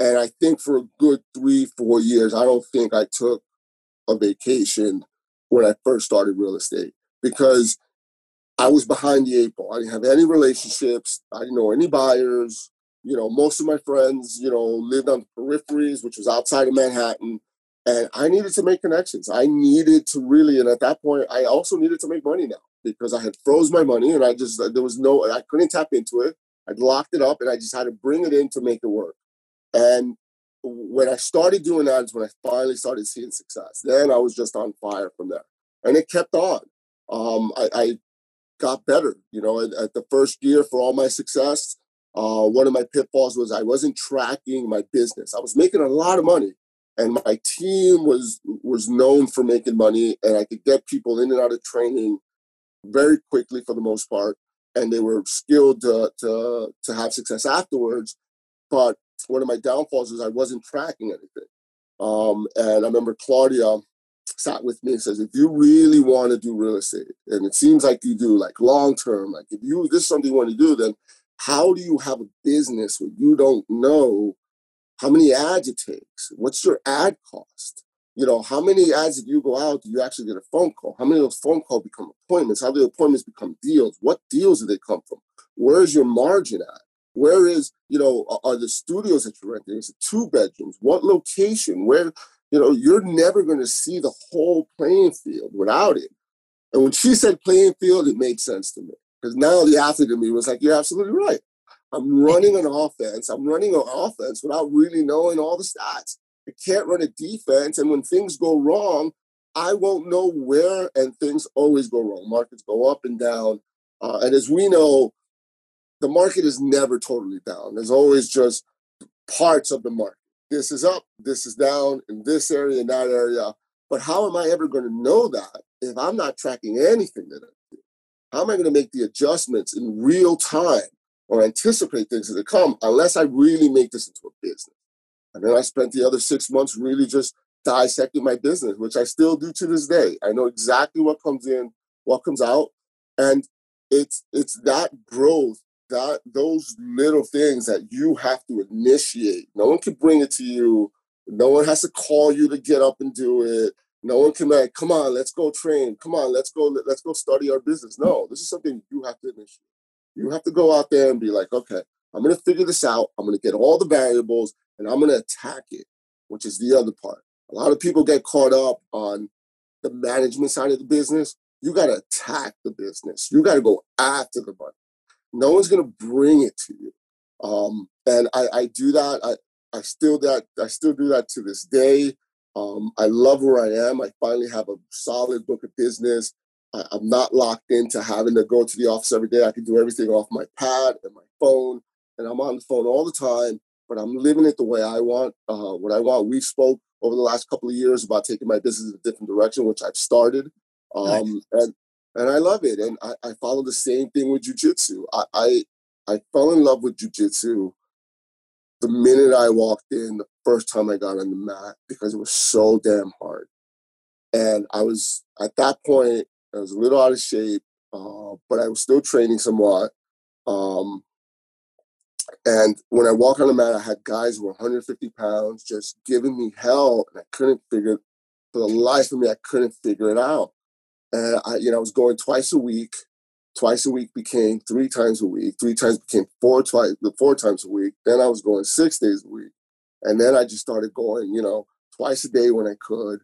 And I think for a good three, four years, I don't think I took a vacation when I first started real estate because I was behind the eight ball. I didn't have any relationships. I didn't know any buyers you know, most of my friends, you know, lived on the peripheries, which was outside of Manhattan. And I needed to make connections. I needed to really, and at that point, I also needed to make money now because I had froze my money and I just, there was no, I couldn't tap into it. I'd locked it up and I just had to bring it in to make it work. And when I started doing that is when I finally started seeing success. Then I was just on fire from there. And it kept on. Um, I, I got better, you know, at, at the first year for all my success, uh, one of my pitfalls was I wasn't tracking my business. I was making a lot of money, and my team was was known for making money, and I could get people in and out of training very quickly for the most part, and they were skilled to to, to have success afterwards. But one of my downfalls is I wasn't tracking anything. Um, and I remember Claudia sat with me and says, if you really want to do real estate, and it seems like you do, like long term, like if you this is something you want to do, then how do you have a business where you don't know how many ads it takes? What's your ad cost? You know, how many ads if you go out do you actually get a phone call? How many of those phone calls become appointments? How do the appointments become deals? What deals do they come from? Where's your margin at? Where is, you know, are the studios that you're renting? Is it two bedrooms? What location? Where, you know, you're never going to see the whole playing field without it. And when she said playing field, it made sense to me. Because now the athlete in me was like, you're absolutely right. I'm running an offense. I'm running an offense without really knowing all the stats. I can't run a defense. And when things go wrong, I won't know where, and things always go wrong. Markets go up and down. Uh, and as we know, the market is never totally down. There's always just parts of the market. This is up, this is down in this area, in that area. But how am I ever going to know that if I'm not tracking anything that I do? how am I going to make the adjustments in real time or anticipate things as come unless I really make this into a business? And then I spent the other six months really just dissecting my business, which I still do to this day. I know exactly what comes in, what comes out, and it's it's that growth that those little things that you have to initiate. No one can bring it to you. No one has to call you to get up and do it. No one can like, come on, let's go train. Come on, let's go, let's go study our business. No, this is something you have to initiate. You have to go out there and be like, okay, I'm gonna figure this out. I'm gonna get all the variables and I'm gonna attack it, which is the other part. A lot of people get caught up on the management side of the business. You gotta attack the business. You gotta go after the money. No one's gonna bring it to you. Um, and I, I do that. I, I still that I still do that to this day. Um, I love where I am. I finally have a solid book of business. I, am not locked into having to go to the office every day. I can do everything off my pad and my phone, and I'm on the phone all the time. But I'm living it the way I want. Uh, what I want. We spoke over the last couple of years about taking my business in a different direction, which I've started, um, nice. and and I love it. And I, I follow the same thing with jujitsu. I, I I fell in love with jujitsu the minute I walked in, the first time I got on the mat, because it was so damn hard. And I was at that point, I was a little out of shape, uh, but I was still training somewhat. Um, and when I walked on the mat, I had guys who were 150 pounds just giving me hell, and I couldn't figure, for the life of me, I couldn't figure it out. And I, you know, I was going twice a week. Twice a week became three times a week. Three times became four twice, four times a week. Then I was going six days a week, and then I just started going, you know, twice a day when I could.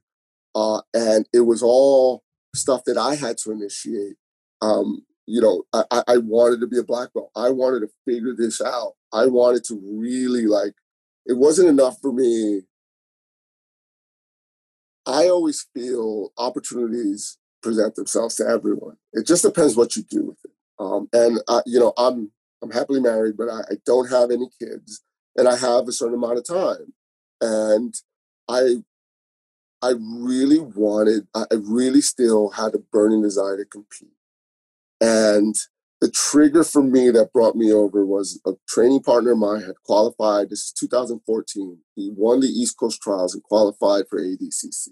Uh, and it was all stuff that I had to initiate. Um, you know, I, I wanted to be a black belt. I wanted to figure this out. I wanted to really like, it wasn't enough for me. I always feel opportunities present themselves to everyone. It just depends what you do with it. Um, and I, you know, I'm I'm happily married, but I, I don't have any kids, and I have a certain amount of time, and I I really wanted, I really still had a burning desire to compete. And the trigger for me that brought me over was a training partner of mine had qualified. This is 2014. He won the East Coast Trials and qualified for ADCC.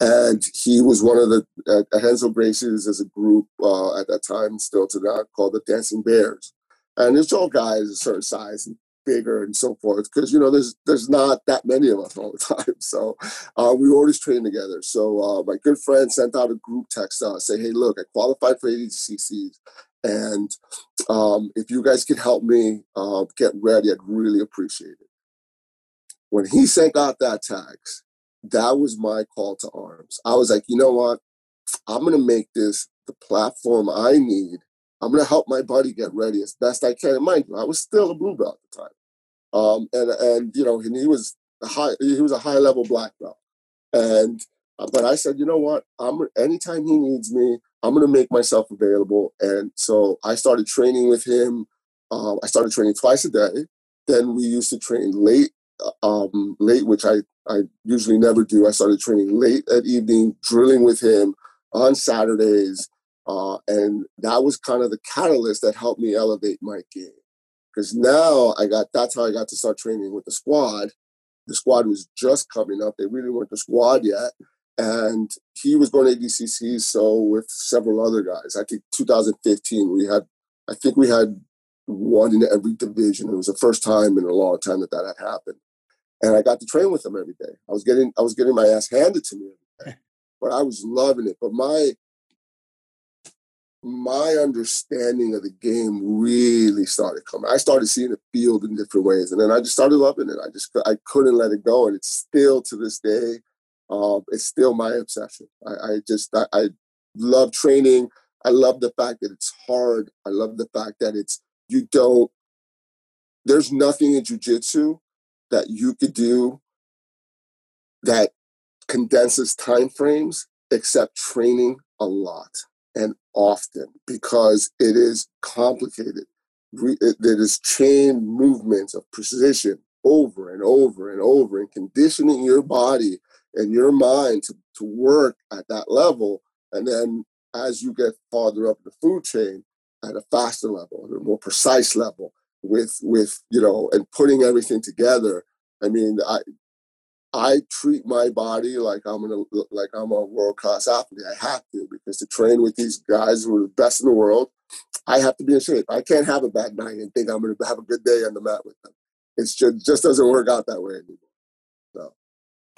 And he was one of the, at Renzo Gracies as a group uh, at that time, still to now, called the Dancing Bears. And it's all guys a certain size and bigger and so forth because you know there's there's not that many of us all the <laughs> time so uh, we always train together. So uh, my good friend sent out a group text uh, say hey look i qualified for ADCCs and um, if you guys could help me uh, get ready i'd really appreciate it. When he sent out that text that was my call to arms. I was like you know what? I'm going to make this the platform i need. I'm gonna help my buddy get ready as best I can. Mind you, I was still a blue belt at the time. Um, and and you know, and he was a high he was a high level black belt. And uh, but I said, you know what? I'm anytime he needs me, I'm gonna make myself available. And so I started training with him. Um, I started training twice a day. Then we used to train late, uh, um, late, which I I usually never do. I started training late at evening, drilling with him on Saturdays. Uh, and that was kind of the catalyst that helped me elevate my game because now I got that's how I got to start training with the squad. The squad was just coming up; they really weren't the squad yet, and he was going to ADCC. So with several other guys, I think 2015 we had, I think we had one in every division. It was the first time in a long time that that had happened, and I got to train with them every day. I was getting I was getting my ass handed to me every day, <laughs> but I was loving it. But my my understanding of the game really started coming. I started seeing the field in different ways, and then I just started loving it. I just I couldn't let it go, and it's still to this day, um, it's still my obsession. I, I just I, I love training. I love the fact that it's hard. I love the fact that it's you don't. There's nothing in jujitsu that you could do that condenses time frames except training a lot and often because it is complicated. It is chain movements of precision over and over and over and conditioning your body and your mind to, to work at that level. And then as you get farther up the food chain at a faster level, at a more precise level, with with you know, and putting everything together. I mean, I I treat my body like I'm gonna like I'm a world class athlete. I have to because to train with these guys who are the best in the world, I have to be in shape. I can't have a bad night and think I'm gonna have a good day on the mat with them. It's just just doesn't work out that way anymore. So.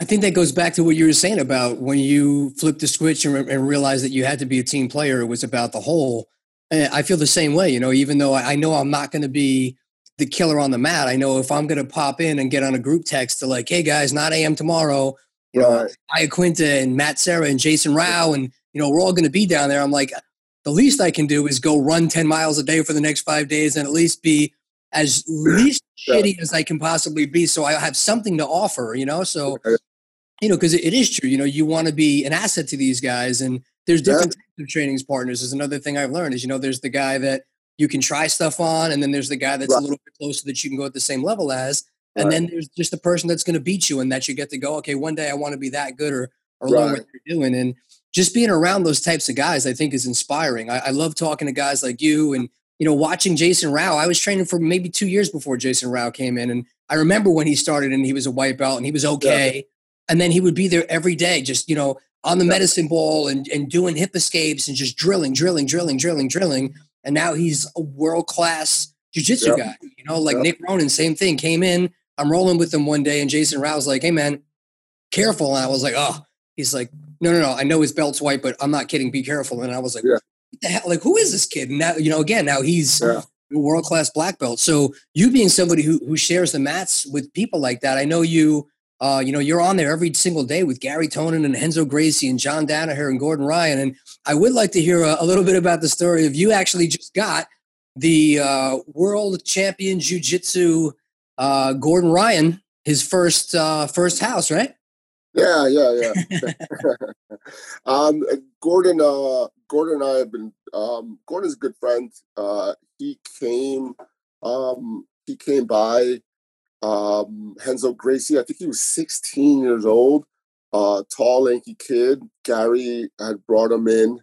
I think that goes back to what you were saying about when you flipped the switch and, and realized that you had to be a team player. It was about the whole. I feel the same way. You know, even though I know I'm not going to be the killer on the mat. I know if I'm going to pop in and get on a group text to like, hey guys, 9 a.m. tomorrow, you right. know, Aya Quinta and Matt Serra and Jason Rao, and, you know, we're all going to be down there. I'm like, the least I can do is go run 10 miles a day for the next five days and at least be as least shitty as I can possibly be. So I have something to offer, you know? So, you know, because it is true, you know, you want to be an asset to these guys. And there's different yeah. types of trainings partners. Is another thing I've learned is, you know, there's the guy that you can try stuff on, and then there's the guy that's right. a little bit closer that you can go at the same level as, and right. then there's just the person that's going to beat you, and that you get to go, okay, one day I want to be that good or or right. learn what you're doing, and just being around those types of guys, I think is inspiring. I, I love talking to guys like you, and you know, watching Jason Rao. I was training for maybe two years before Jason Rao came in, and I remember when he started, and he was a white belt, and he was okay, yeah. and then he would be there every day, just you know, on the medicine ball and and doing hip escapes and just drilling, drilling, drilling, drilling, drilling and now he's a world class jujitsu yep. guy. You know, like yep. Nick Ronan, same thing. Came in, I'm rolling with him one day, and Jason Rao's like, "Hey, man, careful." And I was like, "Oh." He's like, "No, no, no. I know his belt's white, but I'm not kidding. Be careful." And I was like, yeah. "What the hell? Like, who is this kid?" And now, you know, again, now he's yeah. a world class black belt. So you being somebody who who shares the mats with people like that, I know you. Uh, you know, you're on there every single day with Gary Tonon and Henzo Gracie and John Danaher and Gordon Ryan. And I would like to hear a, a little bit about the story of you actually just got the uh, world champion jiu-jitsu uh, Gordon Ryan, his first uh, first house, right?
Yeah, yeah, yeah. <laughs> um, Gordon, uh, Gordon and I have been. Um, Gordon's a good friend. Uh, he came, um, he came by um, Renzo Gracie. I think he was 16 years old, uh, tall, lanky kid. Gary had brought him in,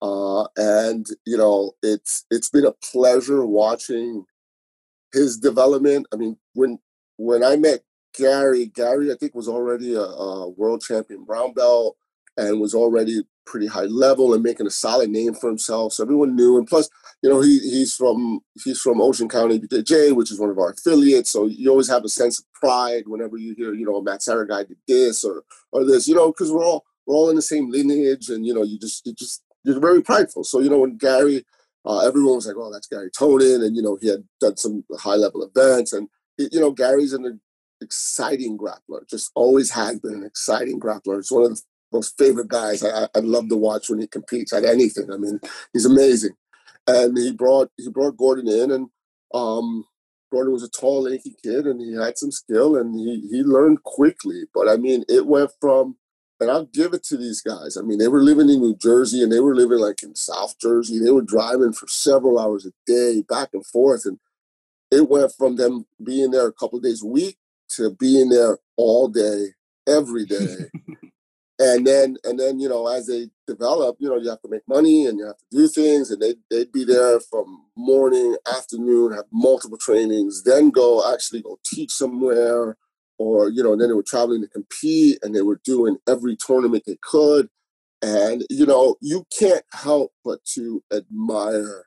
uh, and you know, it's it's been a pleasure watching his development. I mean, when when I met Gary, Gary I think was already a, a world champion brown belt and was already pretty high level and making a solid name for himself. So everyone knew. And plus, you know, he he's from he's from Ocean County BJJ, which is one of our affiliates. So you always have a sense of pride whenever you hear, you know, Matt Serra guy did this or or this, you know, because we're all we're all in the same lineage, and you know, you just you just you're very prideful. So you know, when Gary, uh, everyone was like, "Oh, that's Gary Tonon," and you know, he had done some high level events, and you know, Gary's an exciting grappler. Just always has been an exciting grappler. It's one of the most favorite guys. I, I love to watch when he competes at anything. I mean, he's amazing. And he brought he brought Gordon in, and um, Gordon was a tall, lanky kid, and he had some skill, and he he learned quickly. But I mean, it went from, and I'll give it to these guys. I mean, they were living in New Jersey, and they were living like in South Jersey. They were driving for several hours a day, back and forth, and it went from them being there a couple days a week to being there all day, every day. <laughs> and then and then you know as they develop you know you have to make money and you have to do things and they, they'd be there from morning afternoon have multiple trainings then go actually go teach somewhere or you know and then they were traveling to compete and they were doing every tournament they could. And you know you can't help but to admire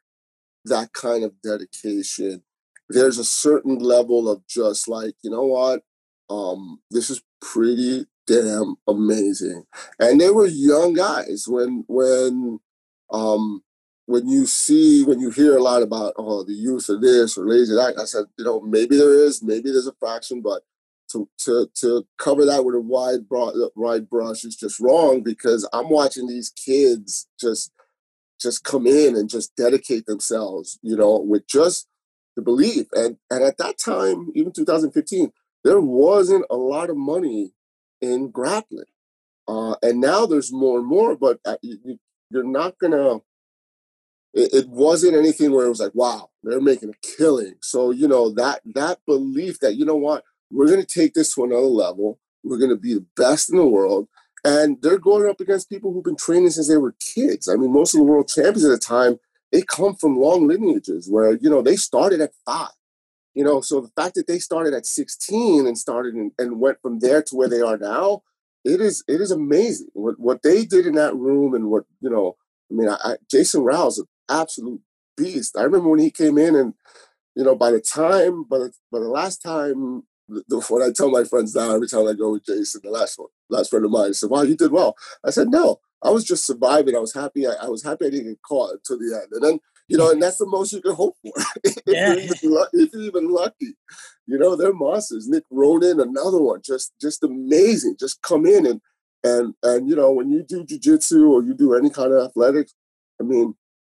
that kind of dedication. There's a certain level of just like you know what? Um, this is pretty damn amazing. And they were young guys when when um when you see when you hear a lot about oh the use of this or lazy that, I said, you know, maybe there is, maybe there's a fraction, but to to to cover that with a wide broad wide brush is just wrong because I'm watching these kids just just come in and just dedicate themselves, you know, with just the belief. And and at that time, even 2015, there wasn't a lot of money in grappling. Uh, and now there's more and more, but uh, you, are not gonna. It, it, wasn't anything where it was like, wow, they're making a killing. So you know that that belief that you know what, we're gonna take this to another level. We're gonna be the best in the world, and they're going up against people who've been training since they were kids. I mean, most of the world champions at the time they come from long lineages where you know they started at five. You know, so the fact that they started at 16 and started and, and went from there to where they are now, it is it is amazing what what they did in that room and what you know. I mean, I, I, Jason Rao's an absolute beast. I remember when he came in and you know, by the time, but by the last time, the, <laughs> what I tell my friends now every time I go with Jason, the last one, last friend of mine, said, "Wow, you did well." I said, "No, I was just surviving. I was happy. I, I was happy I didn't get caught until the end." And then you know, and that's the most you can hope for <laughs> if,
yeah.
you're even, if you're even lucky. You know, they're monsters. Nick Ronan, another one, just just amazing. Just come in and and and you know, when you do jujitsu or you do any kind of athletics, I mean,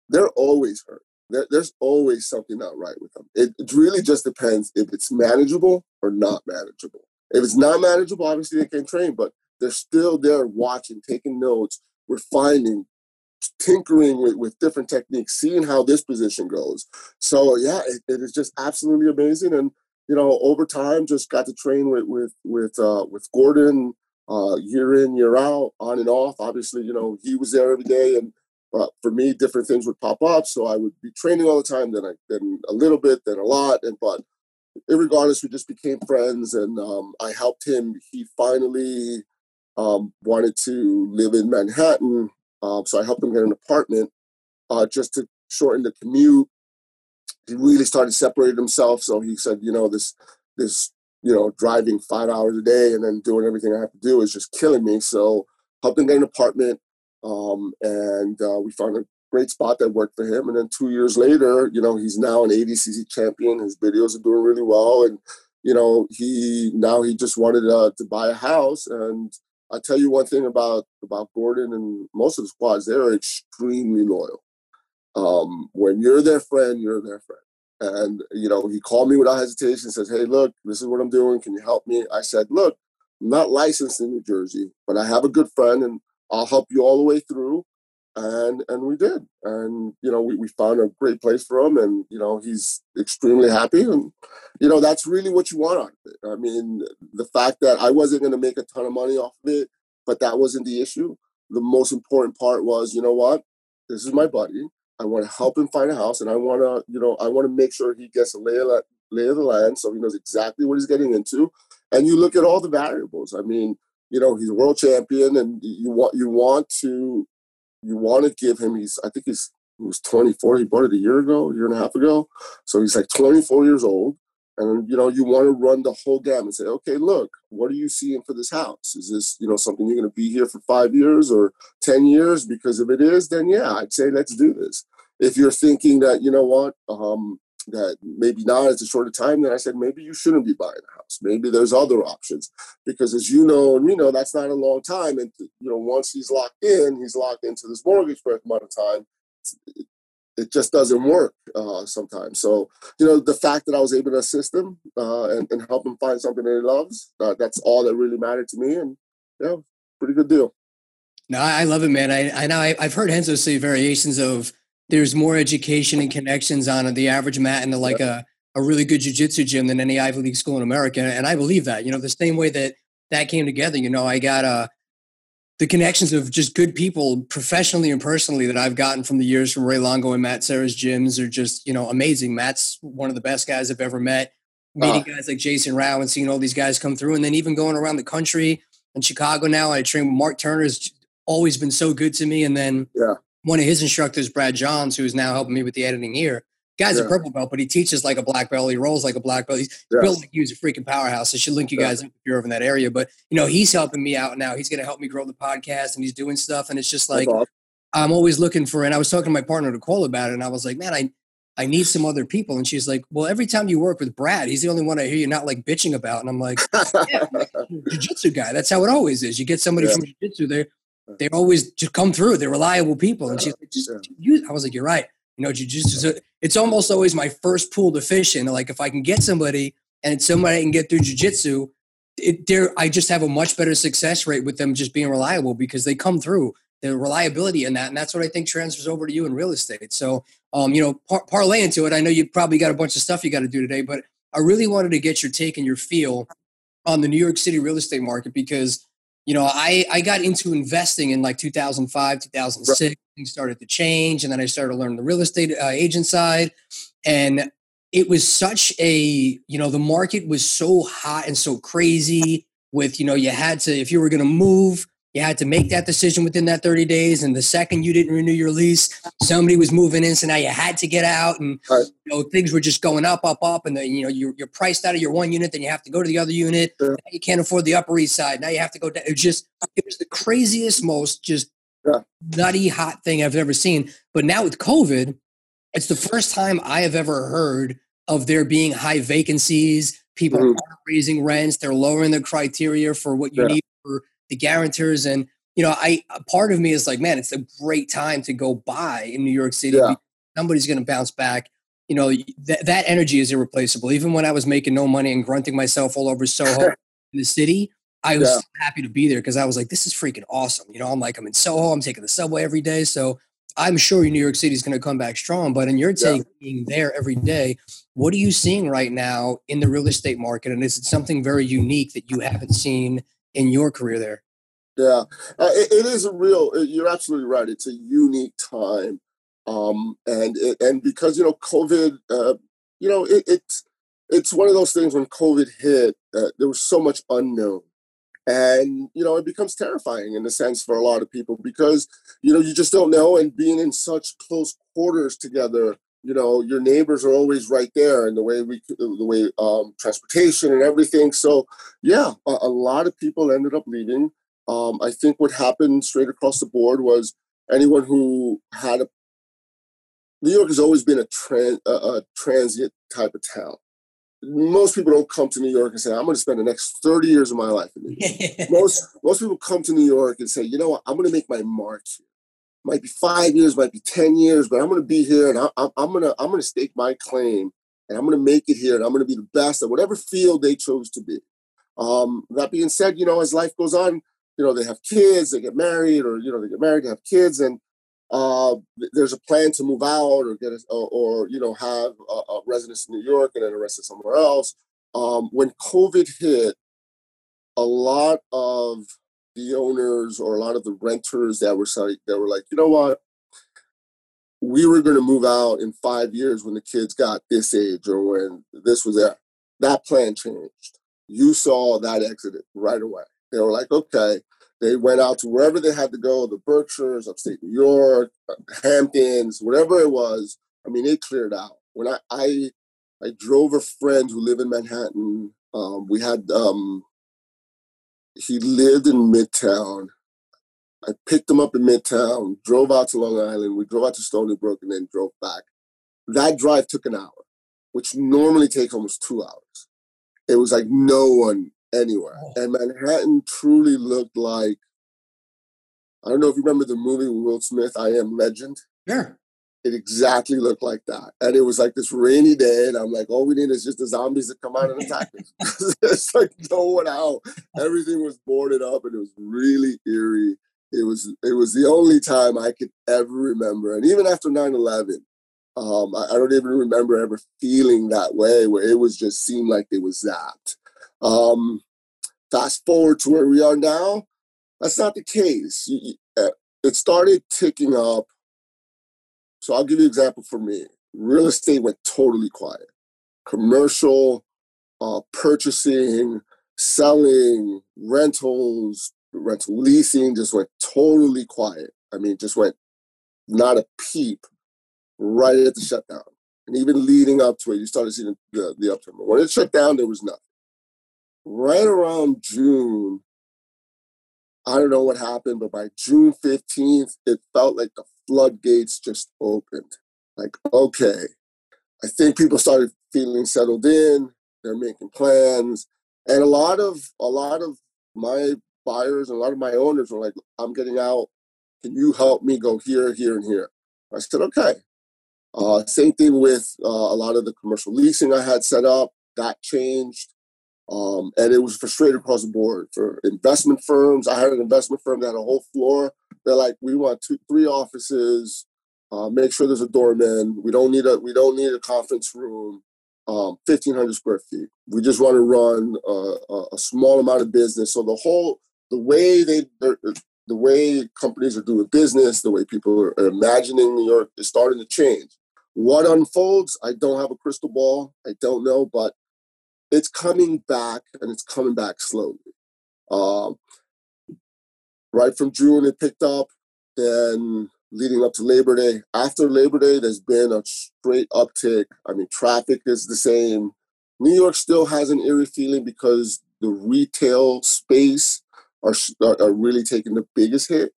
they're always hurt. There, there's always something not right with them. It, it really just depends if it's manageable or not manageable. If it's not manageable, obviously they can't train, but they're still there watching, taking notes, refining, tinkering with, with different techniques, seeing how this position goes. So yeah, it, it is just absolutely amazing. And you know, over time, just got to train with with with uh, with Gordon uh, year in year out, on and off. Obviously, you know, he was there every day, and uh, for me, different things would pop up. So I would be training all the time, then I then a little bit, then a lot, and but regardless, we just became friends, and um, I helped him. He finally um, wanted to live in Manhattan um, so I helped him get an apartment uh, just to shorten the commute. He really started separating himself. So he said, you know, this this you know driving five hours a day and then doing everything I have to do is just killing me. So helped him get an apartment, um, and uh, we found a great spot that worked for him. And then two years later, you know, he's now an ADCC champion. His videos are doing really well, and you know, he now he just wanted uh, to buy a house and I tell you one thing about about Gordon and most of the squads, they're extremely loyal. Um, when you're their friend, you're their friend. And you know, he called me without hesitation, says, Hey, look, this is what I'm doing. Can you help me? I said, Look, I'm not licensed in New Jersey, but I have a good friend and I'll help you all the way through. And and we did. And you know, we, we found a great place for him and you know, he's extremely happy. And you know, that's really what you want. I mean, the fact that I wasn't going to make a ton of money off of it, but that wasn't the issue. The most important part was, you know what? This is my buddy. I want to help him find a house, and I want to, you know, I want to make sure he gets a lay of, lay of the land, so he knows exactly what he's getting into. And you look at all the variables. I mean, you know, he's a world champion, and you want you want to you want to give him. He's I think he's he was 24. He bought it a year ago, a year and a half ago. So he's like 24 years old. And you know, you want to run the whole gamut and say, okay, look, what are you seeing for this house? Is this, you know, something you're going to be here for five years or 10 years? Because if it is, then yeah, I'd say let's do this. If you're thinking that, you know what, um, that maybe not it's a shorter time, then I said maybe you shouldn't be buying a house. Maybe there's other options. Because as you know, and we know that's not a long time. And you know, once he's locked in, he's locked into this mortgage for a amount of time it just doesn't work uh, sometimes. So, you know, the fact that I was able to assist him uh, and, and, help him find something that he loves, uh, that's all that really mattered to me. And yeah, pretty good deal.
No, I love it, man. I, I know I, have heard Renzo say variations of there's more education and connections on the average mat into like a, a really good jujitsu gym than any Ivy League school in America. And I believe that, you know, the same way that that came together, you know, I got a, the connections of just good people professionally and personally that I've gotten from the years from Ray Longo and Matt Serra's gyms are just, you know, amazing. Matt's one of the best guys I've ever met. Meeting uh, guys like Jason Rao and seeing all these guys come through. And then even going around the country in Chicago now, I train with Mark Turner's always been so good to me. And then
yeah.
One of his instructors, Brad Johns, who is now helping me with the editing here, Guy's yeah. a purple belt, but he teaches like a black belt. He rolls like a black belt. He's yeah. built like he was a freaking powerhouse. I should link you guys yeah. up if you're over in that area. But you know, he's helping me out now. He's going to help me grow the podcast, and he's doing stuff. And it's just like awesome. I'm always looking for. And I was talking to my partner Nicole about it, and I was like, man, I I need some other people. And she's like, well, every time you work with Brad, he's the only one I hear you not like bitching about. And I'm like, <laughs> yeah, jiu-jitsu guy. That's how it always is. You get somebody from jiu-jitsu, they they always just come through. They're reliable people. And she's like, just use. I was like, you're right. You know, jujitsu. It's almost always my first pool to fish in. Like if I can get somebody and it's somebody I can get through jujitsu, it there I just have a much better success rate with them just being reliable because they come through the reliability in that, and that's what I think transfers over to you in real estate. So, um, you know, par- parlay into it. I know you probably got a bunch of stuff you got to do today, but I really wanted to get your take and your feel on the New York City real estate market because you know, I, I got into investing in like 2005, 2006. Right. Things started to change. And then I started to learn the real estate uh, agent side. And it was such a you know the market was so hot and so crazy with you know you had to if you were going to move you had to make that decision within that 30 days and the second you didn't renew your lease somebody was moving in so now you had to get out and right. you know things were just going up up up and then you know you're, you're priced out of your one unit then you have to go to the other unit sure. you can't afford the upper east side now you have to go down it just it was the craziest most just yeah. nutty hot thing i've ever seen but now with covid it's the first time i have ever heard of there being high vacancies people mm-hmm. are raising rents they're lowering the criteria for what you yeah. need the guarantors and you know i part of me is like man it's a great time to go buy in new york city yeah. somebody's going to bounce back you know that that energy is irreplaceable even when i was making no money and grunting myself all over soho <laughs> in the city i was yeah. happy to be there because i was like this is freaking awesome you know i'm like i'm in soho i'm taking the subway every day so i'm sure new york city is going to come back strong but in your take yeah. being there every day what are you seeing right now in the real estate market and is it something very unique that you haven't seen in your career there.
Yeah, uh, it, it is a real. You're absolutely right. It's a unique time, um, and and because you know COVID, uh, you know it, it's it's one of those things when COVID hit, uh, there was so much unknown, and you know it becomes terrifying in a sense for a lot of people because you know you just don't know, and being in such close quarters together, you know your neighbors are always right there and the way we the way um, transportation and everything. So yeah a, a, lot of people ended up leaving. Um, i think what happened straight across the board was anyone who had a new york has always been a, trans, a, a transient type of town. Most people don't come to New York and say, I'm going to spend the next 30 years of my life in New York. <laughs> most, most people come to New York and say, you know what, I'm going to make my mark here might be five years, might be ten years, but I'm going to be here, and I, am going to I'm going to stake my claim, and I'm going to make it here, and I'm going to be the best at whatever field they chose to be. Um, that being said, you know, as life goes on, you know, they have kids, they get married, or you know, they get married, they have kids, and uh, there's a plan to move out or get a, or, or you know have a, a, residence in New York and then a residence somewhere else. Um, when COVID hit, a lot of the owners or a lot of the renters that were that were like, you know what, we were going to move out in five years when the kids got this age or when this was there. That plan changed. You saw that exit right away. They were like, okay. They went out to wherever they had to go, the Berkshires, upstate New York, Hamptons, whatever it was. I mean, it cleared out. When I I, I drove a friend who lived in Manhattan. Um, we had um, he lived in Midtown. I picked him up in Midtown, drove out to Long Island. We drove out to Stony Brook and then drove back. That drive took an hour, which normally takes almost two hours. It was like no one anywhere. Oh. And Manhattan truly looked like I don't know if you remember the movie Will Smith, I Am Legend.
Yeah.
It exactly looked like that. And it was like this rainy day, and I'm like, all we need is just the zombies to come out and attack us. <laughs> it's like no one out. Everything was boarded up, and it was really eerie. It was it was the only time I could ever remember. And even after 9-11, um, I, I, don't even remember ever feeling that way, where it was just seemed like it was zapped. Um, fast forward to where we are now, that's not the case. Uh, it started ticking up so I'll give you an example for me. Real estate went totally quiet. Commercial, uh, purchasing, selling, rentals, rental leasing just went totally quiet. I mean, just went not a peep right at the shutdown. And even leading up to it, you started seeing the, the upturn. But when it shut down, there was nothing. Right around June, I don't know what happened, but by June 15th, it felt like the floodgates just opened. Like, okay, I think people started feeling settled in. They're making plans, and a lot of a lot of my buyers and a lot of my owners were like, "I'm getting out. Can you help me go here, here, and here?" I said, "Okay." Uh, same thing with uh, a lot of the commercial leasing I had set up. That changed. Um, and it was for straight across the board for investment firms. I had an investment firm that had a whole floor. They're like, we want two, three offices. Uh, make sure there's a doorman. We don't need a we don't need a conference room. Um, 1,500 square feet. We just want to run a, a, small amount of business. So the whole the way they the way companies are doing business, the way people are imagining New York is starting to change. What unfolds, I don't have a crystal ball. I don't know, but it's coming back and it's coming back slowly. Um, right from June, it picked up. Then leading up to Labor Day. After Labor Day, there's been a straight uptick. I mean, traffic is the same. New York still has an eerie feeling because the retail space are, are really taking the biggest hit.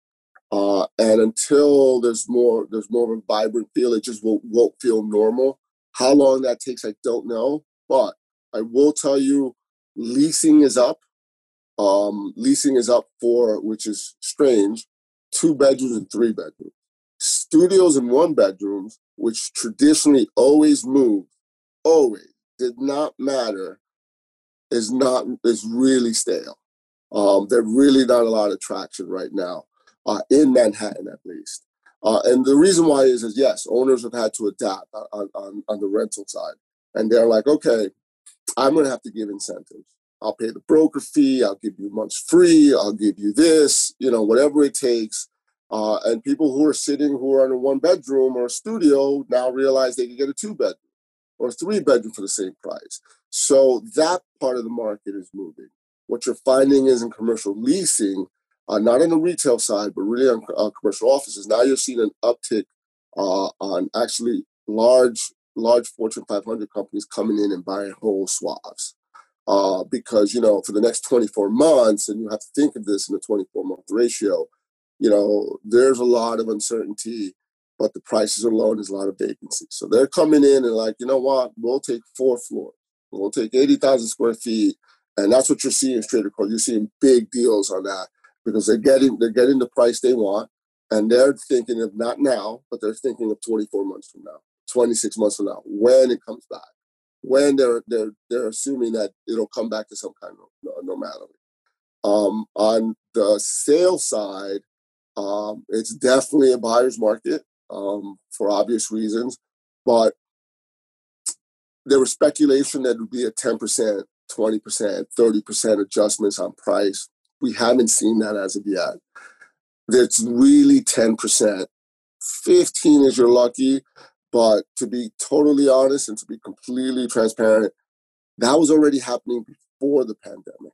Uh, and until there's more there's more of a vibrant feel, it just won't, won't feel normal. How long that takes, I don't know. But I will tell you, leasing is up. Um, leasing is up for, which is strange, two bedrooms and three bedrooms. Studios and one bedrooms, which traditionally always move, always did not matter, is not is really stale. Um, there's really not a lot of traction right now uh, in Manhattan, at least. Uh, and the reason why is, is yes, owners have had to adapt on, on, on the rental side. And they're like, okay, I'm going to have to give incentives. I'll pay the broker fee. I'll give you months free. I'll give you this, you know, whatever it takes. Uh, and people who are sitting who are in a one bedroom or a studio now realize they can get a two bedroom or a three bedroom for the same price. So that part of the market is moving. What you're finding is in commercial leasing, uh, not on the retail side, but really on uh, commercial offices. Now you're seeing an uptick uh, on actually large, large Fortune 500 companies coming in and buying whole swaths. Uh, because you know, for the next 24 months, and you have to think of this in a 24 month ratio. You know, there's a lot of uncertainty, but the prices are low and there's a lot of vacancy. So they're coming in and like, you know what? We'll take four floors. We'll take 80,000 square feet, and that's what you're seeing straight across. You're seeing big deals on that because they're getting they're getting the price they want, and they're thinking of not now, but they're thinking of 24 months from now, 26 months from now, when it comes back, when they're they're they're assuming that it'll come back to some kind of normality. Um, on the sale side, um, it's definitely a buyer's market um, for obvious reasons, but there was speculation that it would be a 10%, 20%, 30% adjustments on price we haven't seen that as of yet. It's really 10%. 15 is you're lucky, but to be totally honest and to be completely transparent, that was already happening before the pandemic.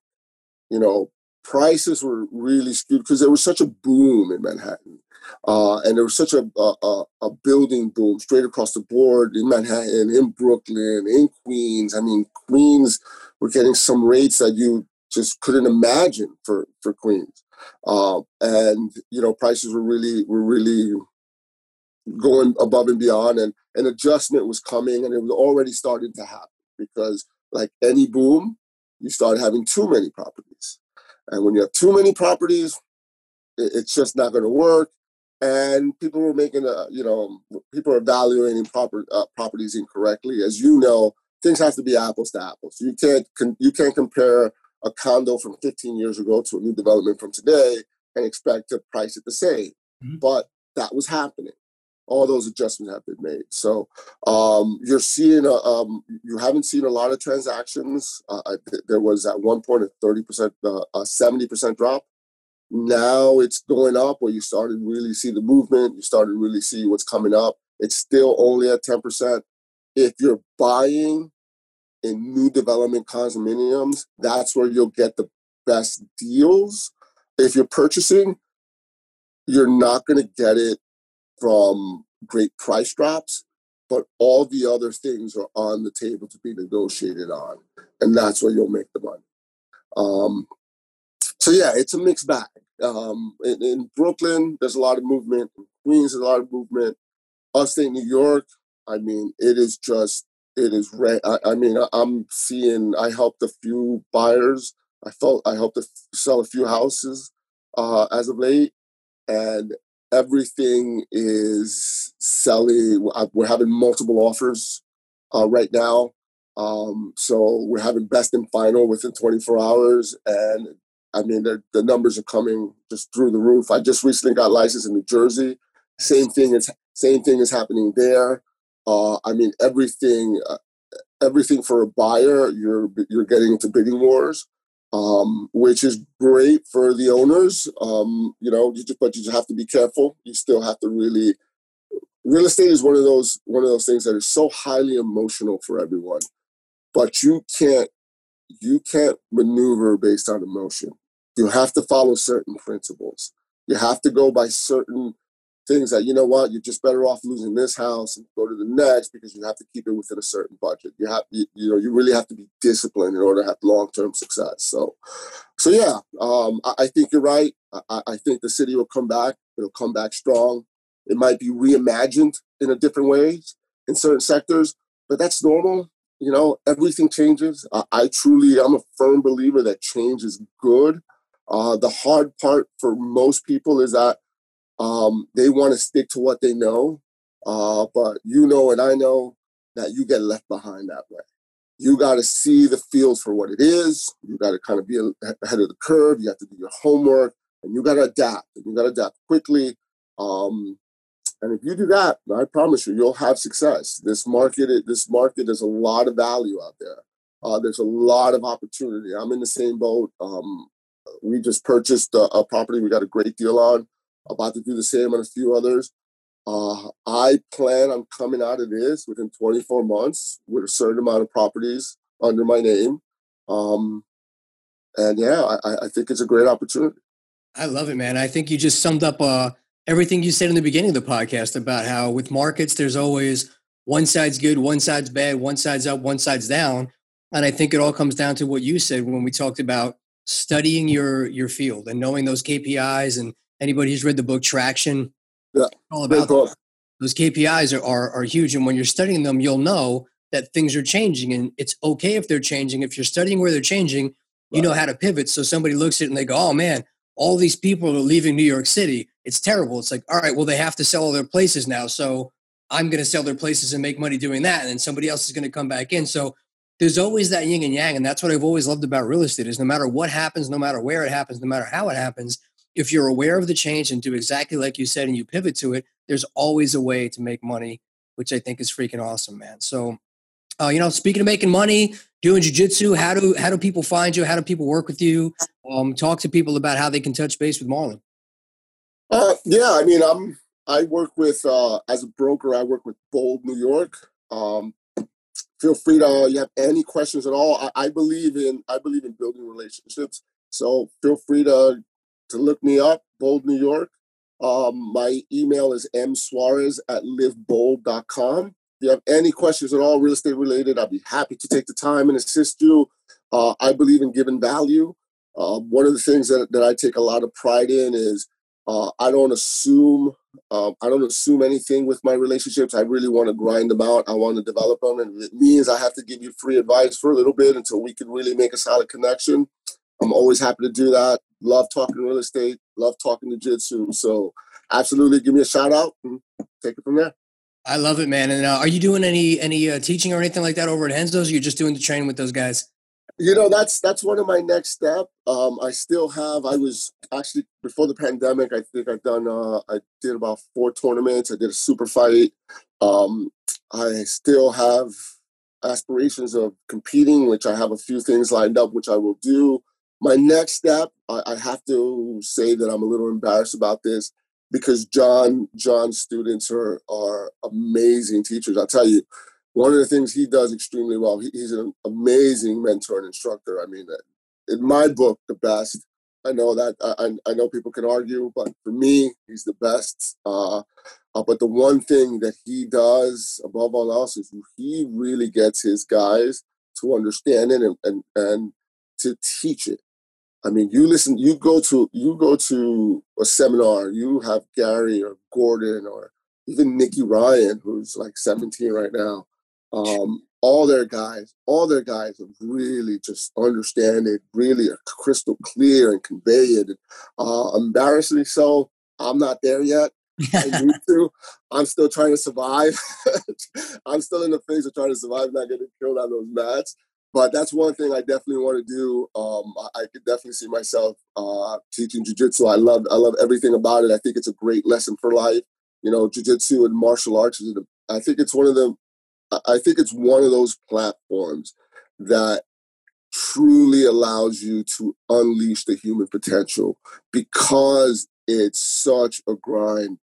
You know, prices were really skewed because there was such a boom in Manhattan. Uh, and there was such a, a, a building boom straight across the board in Manhattan, in Brooklyn, in Queens. I mean, Queens were getting some rates that you just couldn't imagine for for Queens. Uh, and you know, prices were really were really going above and beyond, and an adjustment was coming, and it was already starting to happen because, like any boom, you start having too many properties, and when you have too many properties, it's just not going to work. And people were making a, you know, people are evaluating proper uh, properties incorrectly. As you know, things have to be apples to apples. You can't you can't compare a condo from 15 years ago to a new development from today and expect to price it the same. Mm-hmm. But that was happening. All those adjustments have been made. So um, you're seeing, a, um, you haven't seen a lot of transactions. Uh, I, there was at one point a 30%, uh, a 70% drop. Now it's going up where you started really see the movement. You started really see what's coming up. It's still only at 10%. If you're buying in new development condominiums, that's where you'll get the best deals. If you're purchasing, you're not going to get it from great price drops, but all the other things are on the table to be negotiated on, and that's where you'll make the money. Um, so yeah, it's a mixed bag. Um, in, in, Brooklyn, there's a lot of movement. In Queens, there's a lot of movement. Upstate New York, I mean, it is just it is rare. I, I, mean, I'm seeing. I helped a few buyers. I felt I helped to sell a few houses uh, as of late, and everything is selling. We're having multiple offers uh, right now. Um, so we're having best and final within 24 hours, and I mean the, the numbers are coming just through the roof. I just recently got licensed in New Jersey. Same thing is same thing is happening there. Uh, I mean, everything, uh, everything for a buyer, you're you're getting into bidding wars, um, which is great for the owners. Um, you know, you just, but you just have to be careful. You still have to really real estate is one of those one of those things that is so highly emotional for everyone, but you can't you can't maneuver based on emotion. You have to follow certain principles. You have to go by certain things that you know what you're just better off losing this house and go to the next because you have to keep it within a certain budget. You have you, you know you really have to be disciplined in order to have long term success. So, so yeah, um, I, I, think you're right. I, I think the city will come back. It'll come back strong. It might be reimagined in a different way in certain sectors, but that's normal. You know, everything changes. I, I truly, I'm a firm believer that change is good. Uh, the hard part for most people is that um, they want to stick to what they know, uh, but you know and I know that you get left behind that way. You got to see the field for what it is. You got to kind of be ahead of the curve. You have to do your homework, and you got to adapt. And you got to adapt quickly. Um, and if you do that, I promise you, you'll have success. This market, this market, there's a lot of value out there. Uh, there's a lot of opportunity. I'm in the same boat. Um, we just purchased a, a, property we got a great deal on about to do the same on a few others. Uh, I plan on coming out of this within 24 months with a certain amount of properties under my name. Um, and yeah, I, I, think it's a great opportunity.
I love it, man. I think you just summed up uh, everything you said in the beginning of the podcast about how with markets, there's always one side's good, one side's bad, one side's up, one side's down. And I think it all comes down to what you said when we talked about studying your your field and knowing those KPIs and anybody who's read the book Traction,
yeah,
all about those KPIs are, are, are huge. And when you're studying them, you'll know that things are changing and it's okay if they're changing. If you're studying where they're changing, right. you know how to pivot. So somebody looks at it and they go, oh man, all these people are leaving New York City. It's terrible. It's like, all right, well, they have to sell all their places now. So I'm going to sell their places and make money doing that. And then somebody else is going to come back in. So there's always that yin and yang. And that's what I've always loved about real estate is no matter what happens, no matter where it happens, no matter how it happens, if you're aware of the change and do exactly like you said and you pivot to it, there's always a way to make money, which I think is freaking awesome, man. So, uh, you know, speaking of making money, doing jujitsu, how do how do people find you? How do people work with you? Um, talk to people about how they can touch base with Marlon.
Uh, yeah, I mean, I'm I work with uh, as a broker. I work with Bold New York. Um, feel free to you have any questions at all. I, I believe in I believe in building relationships. So feel free to to look me up, Bold New York. Um, my email is msuarez at livebold.com. If you have any questions at all real estate related, I'd be happy to take the time and assist you. Uh, I believe in giving value. Uh, one of the things that, that I take a lot of pride in is uh, I don't assume um, I don't assume anything with my relationships. I really want to grind them out. I want to develop them, and it means I have to give you free advice for a little bit until we can really make a solid connection. I'm always happy to do that. Love talking real estate. Love talking jiu-jitsu. So absolutely, give me a shout out and take it from there.
I love it, man. And uh, are you doing any any uh, teaching or anything like that over at Renzo's? Or you're just doing the training with those guys?
You know, that's that's one of my next step. Um, I still have. I was actually before the pandemic. I think I've done. Uh, I did about four tournaments. I did a super fight. Um, I still have aspirations of competing, which I have a few things lined up, which I will do my next step, I, I, have to say that I'm a little embarrassed about this because John John's students are are amazing teachers. I'll tell you, one of the things he does extremely well. He, he's an amazing mentor and instructor. I mean, in my book, the best. I know that I, I know people can argue, but for me, he's the best. Uh, uh, but the one thing that he does above all else is he really gets his guys to understand it and, and, and to teach it I mean, you listen, you go to you go to a seminar, you have Gary or Gordon or even Nicky Ryan, who's like 17 right now. Um, all their guys, all their guys have really just understand it, really are crystal clear and convey it. Uh, embarrassingly so, I'm not there yet. I <laughs> need to. I'm still trying to survive. <laughs> I'm still in the phase of trying to survive, not getting killed on those mats but that's one thing I definitely want to do. Um, I, I could definitely see myself uh, teaching jujitsu. I love I love everything about it. I think it's a great lesson for life. You know, jujitsu and martial arts is. I think it's one of the. I think it's one of those platforms that truly allows you to unleash the human potential because it's such a grind.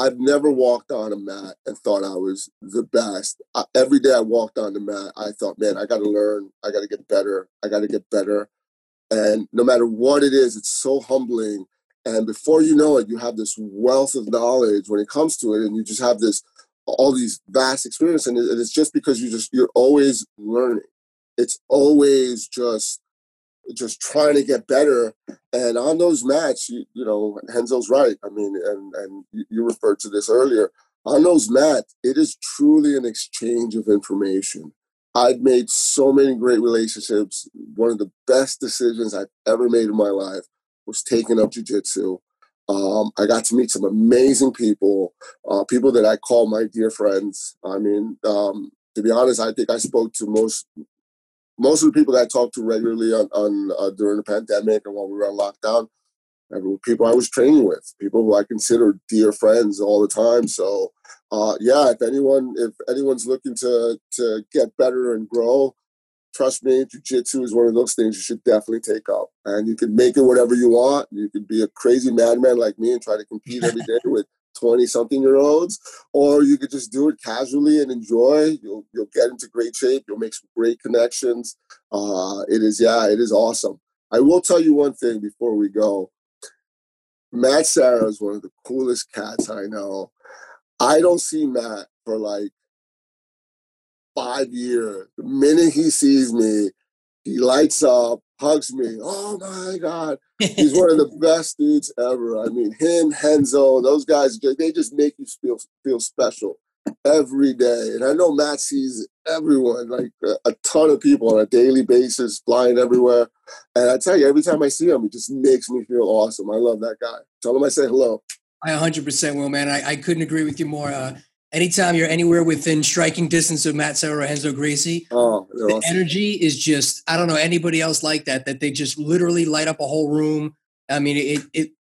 I've never walked on a mat and thought I was the best. I, every day I walked on the mat, I thought, man, I got to learn. I got to get better. I got to get better. And no matter what it is, it's so humbling. And before you know it, you have this wealth of knowledge when it comes to it, and you just have this all these vast experience. And it's just because you just you're always learning. It's always just just trying to get better. And on those mats, you, you know, Renzo's right. I mean, and and you referred to this earlier. On those mats, it is truly an exchange of information. I've made so many great relationships. One of the best decisions I've ever made in my life was taking up jujitsu. Um, I got to meet some amazing people, uh, people that I call my dear friends. I mean, um, to be honest, I think I spoke to most most of the people that I talked to regularly on, on uh, during the pandemic and while we were on lockdown, people I was training with, people who I consider dear friends all the time. So, uh, yeah, if anyone if anyone's looking to to get better and grow, trust me, jujitsu is one of those things you should definitely take up. And you can make it whatever you want. You can be a crazy madman like me and try to compete every <laughs> day with 20 something year olds, or you could just do it casually and enjoy. You'll you'll get into great shape. You'll make some great connections. Uh, it is yeah, it is awesome. I will tell you one thing before we go. Matt Serra is one of the coolest cats I know. I don't see Matt for like five years. The minute he sees me, he lights up, hugs me. Oh my God. He's one of the <laughs> best dudes ever. I mean, him, Renzo, those guys, they just make you feel feel special every day. And I know Matt sees everyone, like a, a ton of people on a daily basis, flying everywhere. And I tell you, every time I see him, it just makes me feel awesome. I love that guy. Tell him I say hello.
I 100% will, man. I, I couldn't agree with you more. Uh, anytime you're anywhere within striking distance of Matt Serra or Renzo Gracie, oh, the awesome. energy is just I don't know anybody else like that. That they just literally light up a whole room. I mean, it it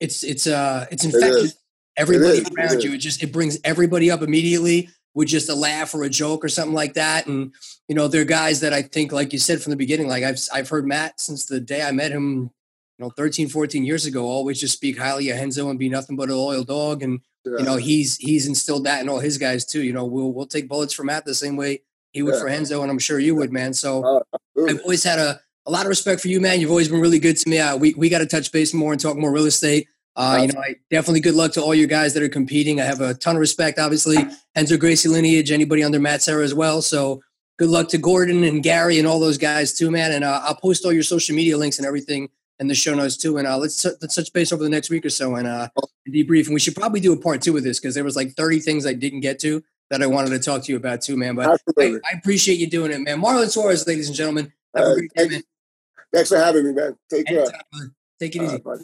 it's it's uh it's infectious. It everybody it around it you, it just it brings everybody up immediately with just a laugh or a joke or something like that. And you know, they're guys that I think, like you said from the beginning, like I've I've heard Matt since the day I met him. You know, 13, 14 years ago, always just speak highly of Henzo and be nothing but a loyal dog. And yeah. You know, he's he's instilled that in all his guys too. You know, we'll we'll take bullets for Matt the same way he would yeah. for Renzo, and I'm sure you would, man. So uh, I've always had a, a lot of respect for you, man. You've always been really good to me. Uh, we we got to touch base more and talk more real estate. Uh, you know, I, definitely good luck to all you guys that are competing. I have a ton of respect, obviously, Renzo Gracie lineage, anybody under Matt Serra as well. So good luck to Gordon and Gary and all those guys too, man. And uh, I'll post all your social media links and everything and the show notes too. And uh, let's let's touch base over the next week or so and uh, debrief. And we should probably do a part two of this because there was like 30 things I didn't get to that I wanted to talk to you about too, man. But I, I, appreciate you doing it, man. Marlon Suarez, ladies and gentlemen. Have uh, a great day, man.
Thanks for having me, man. Take care.
Take it easy.
Bye.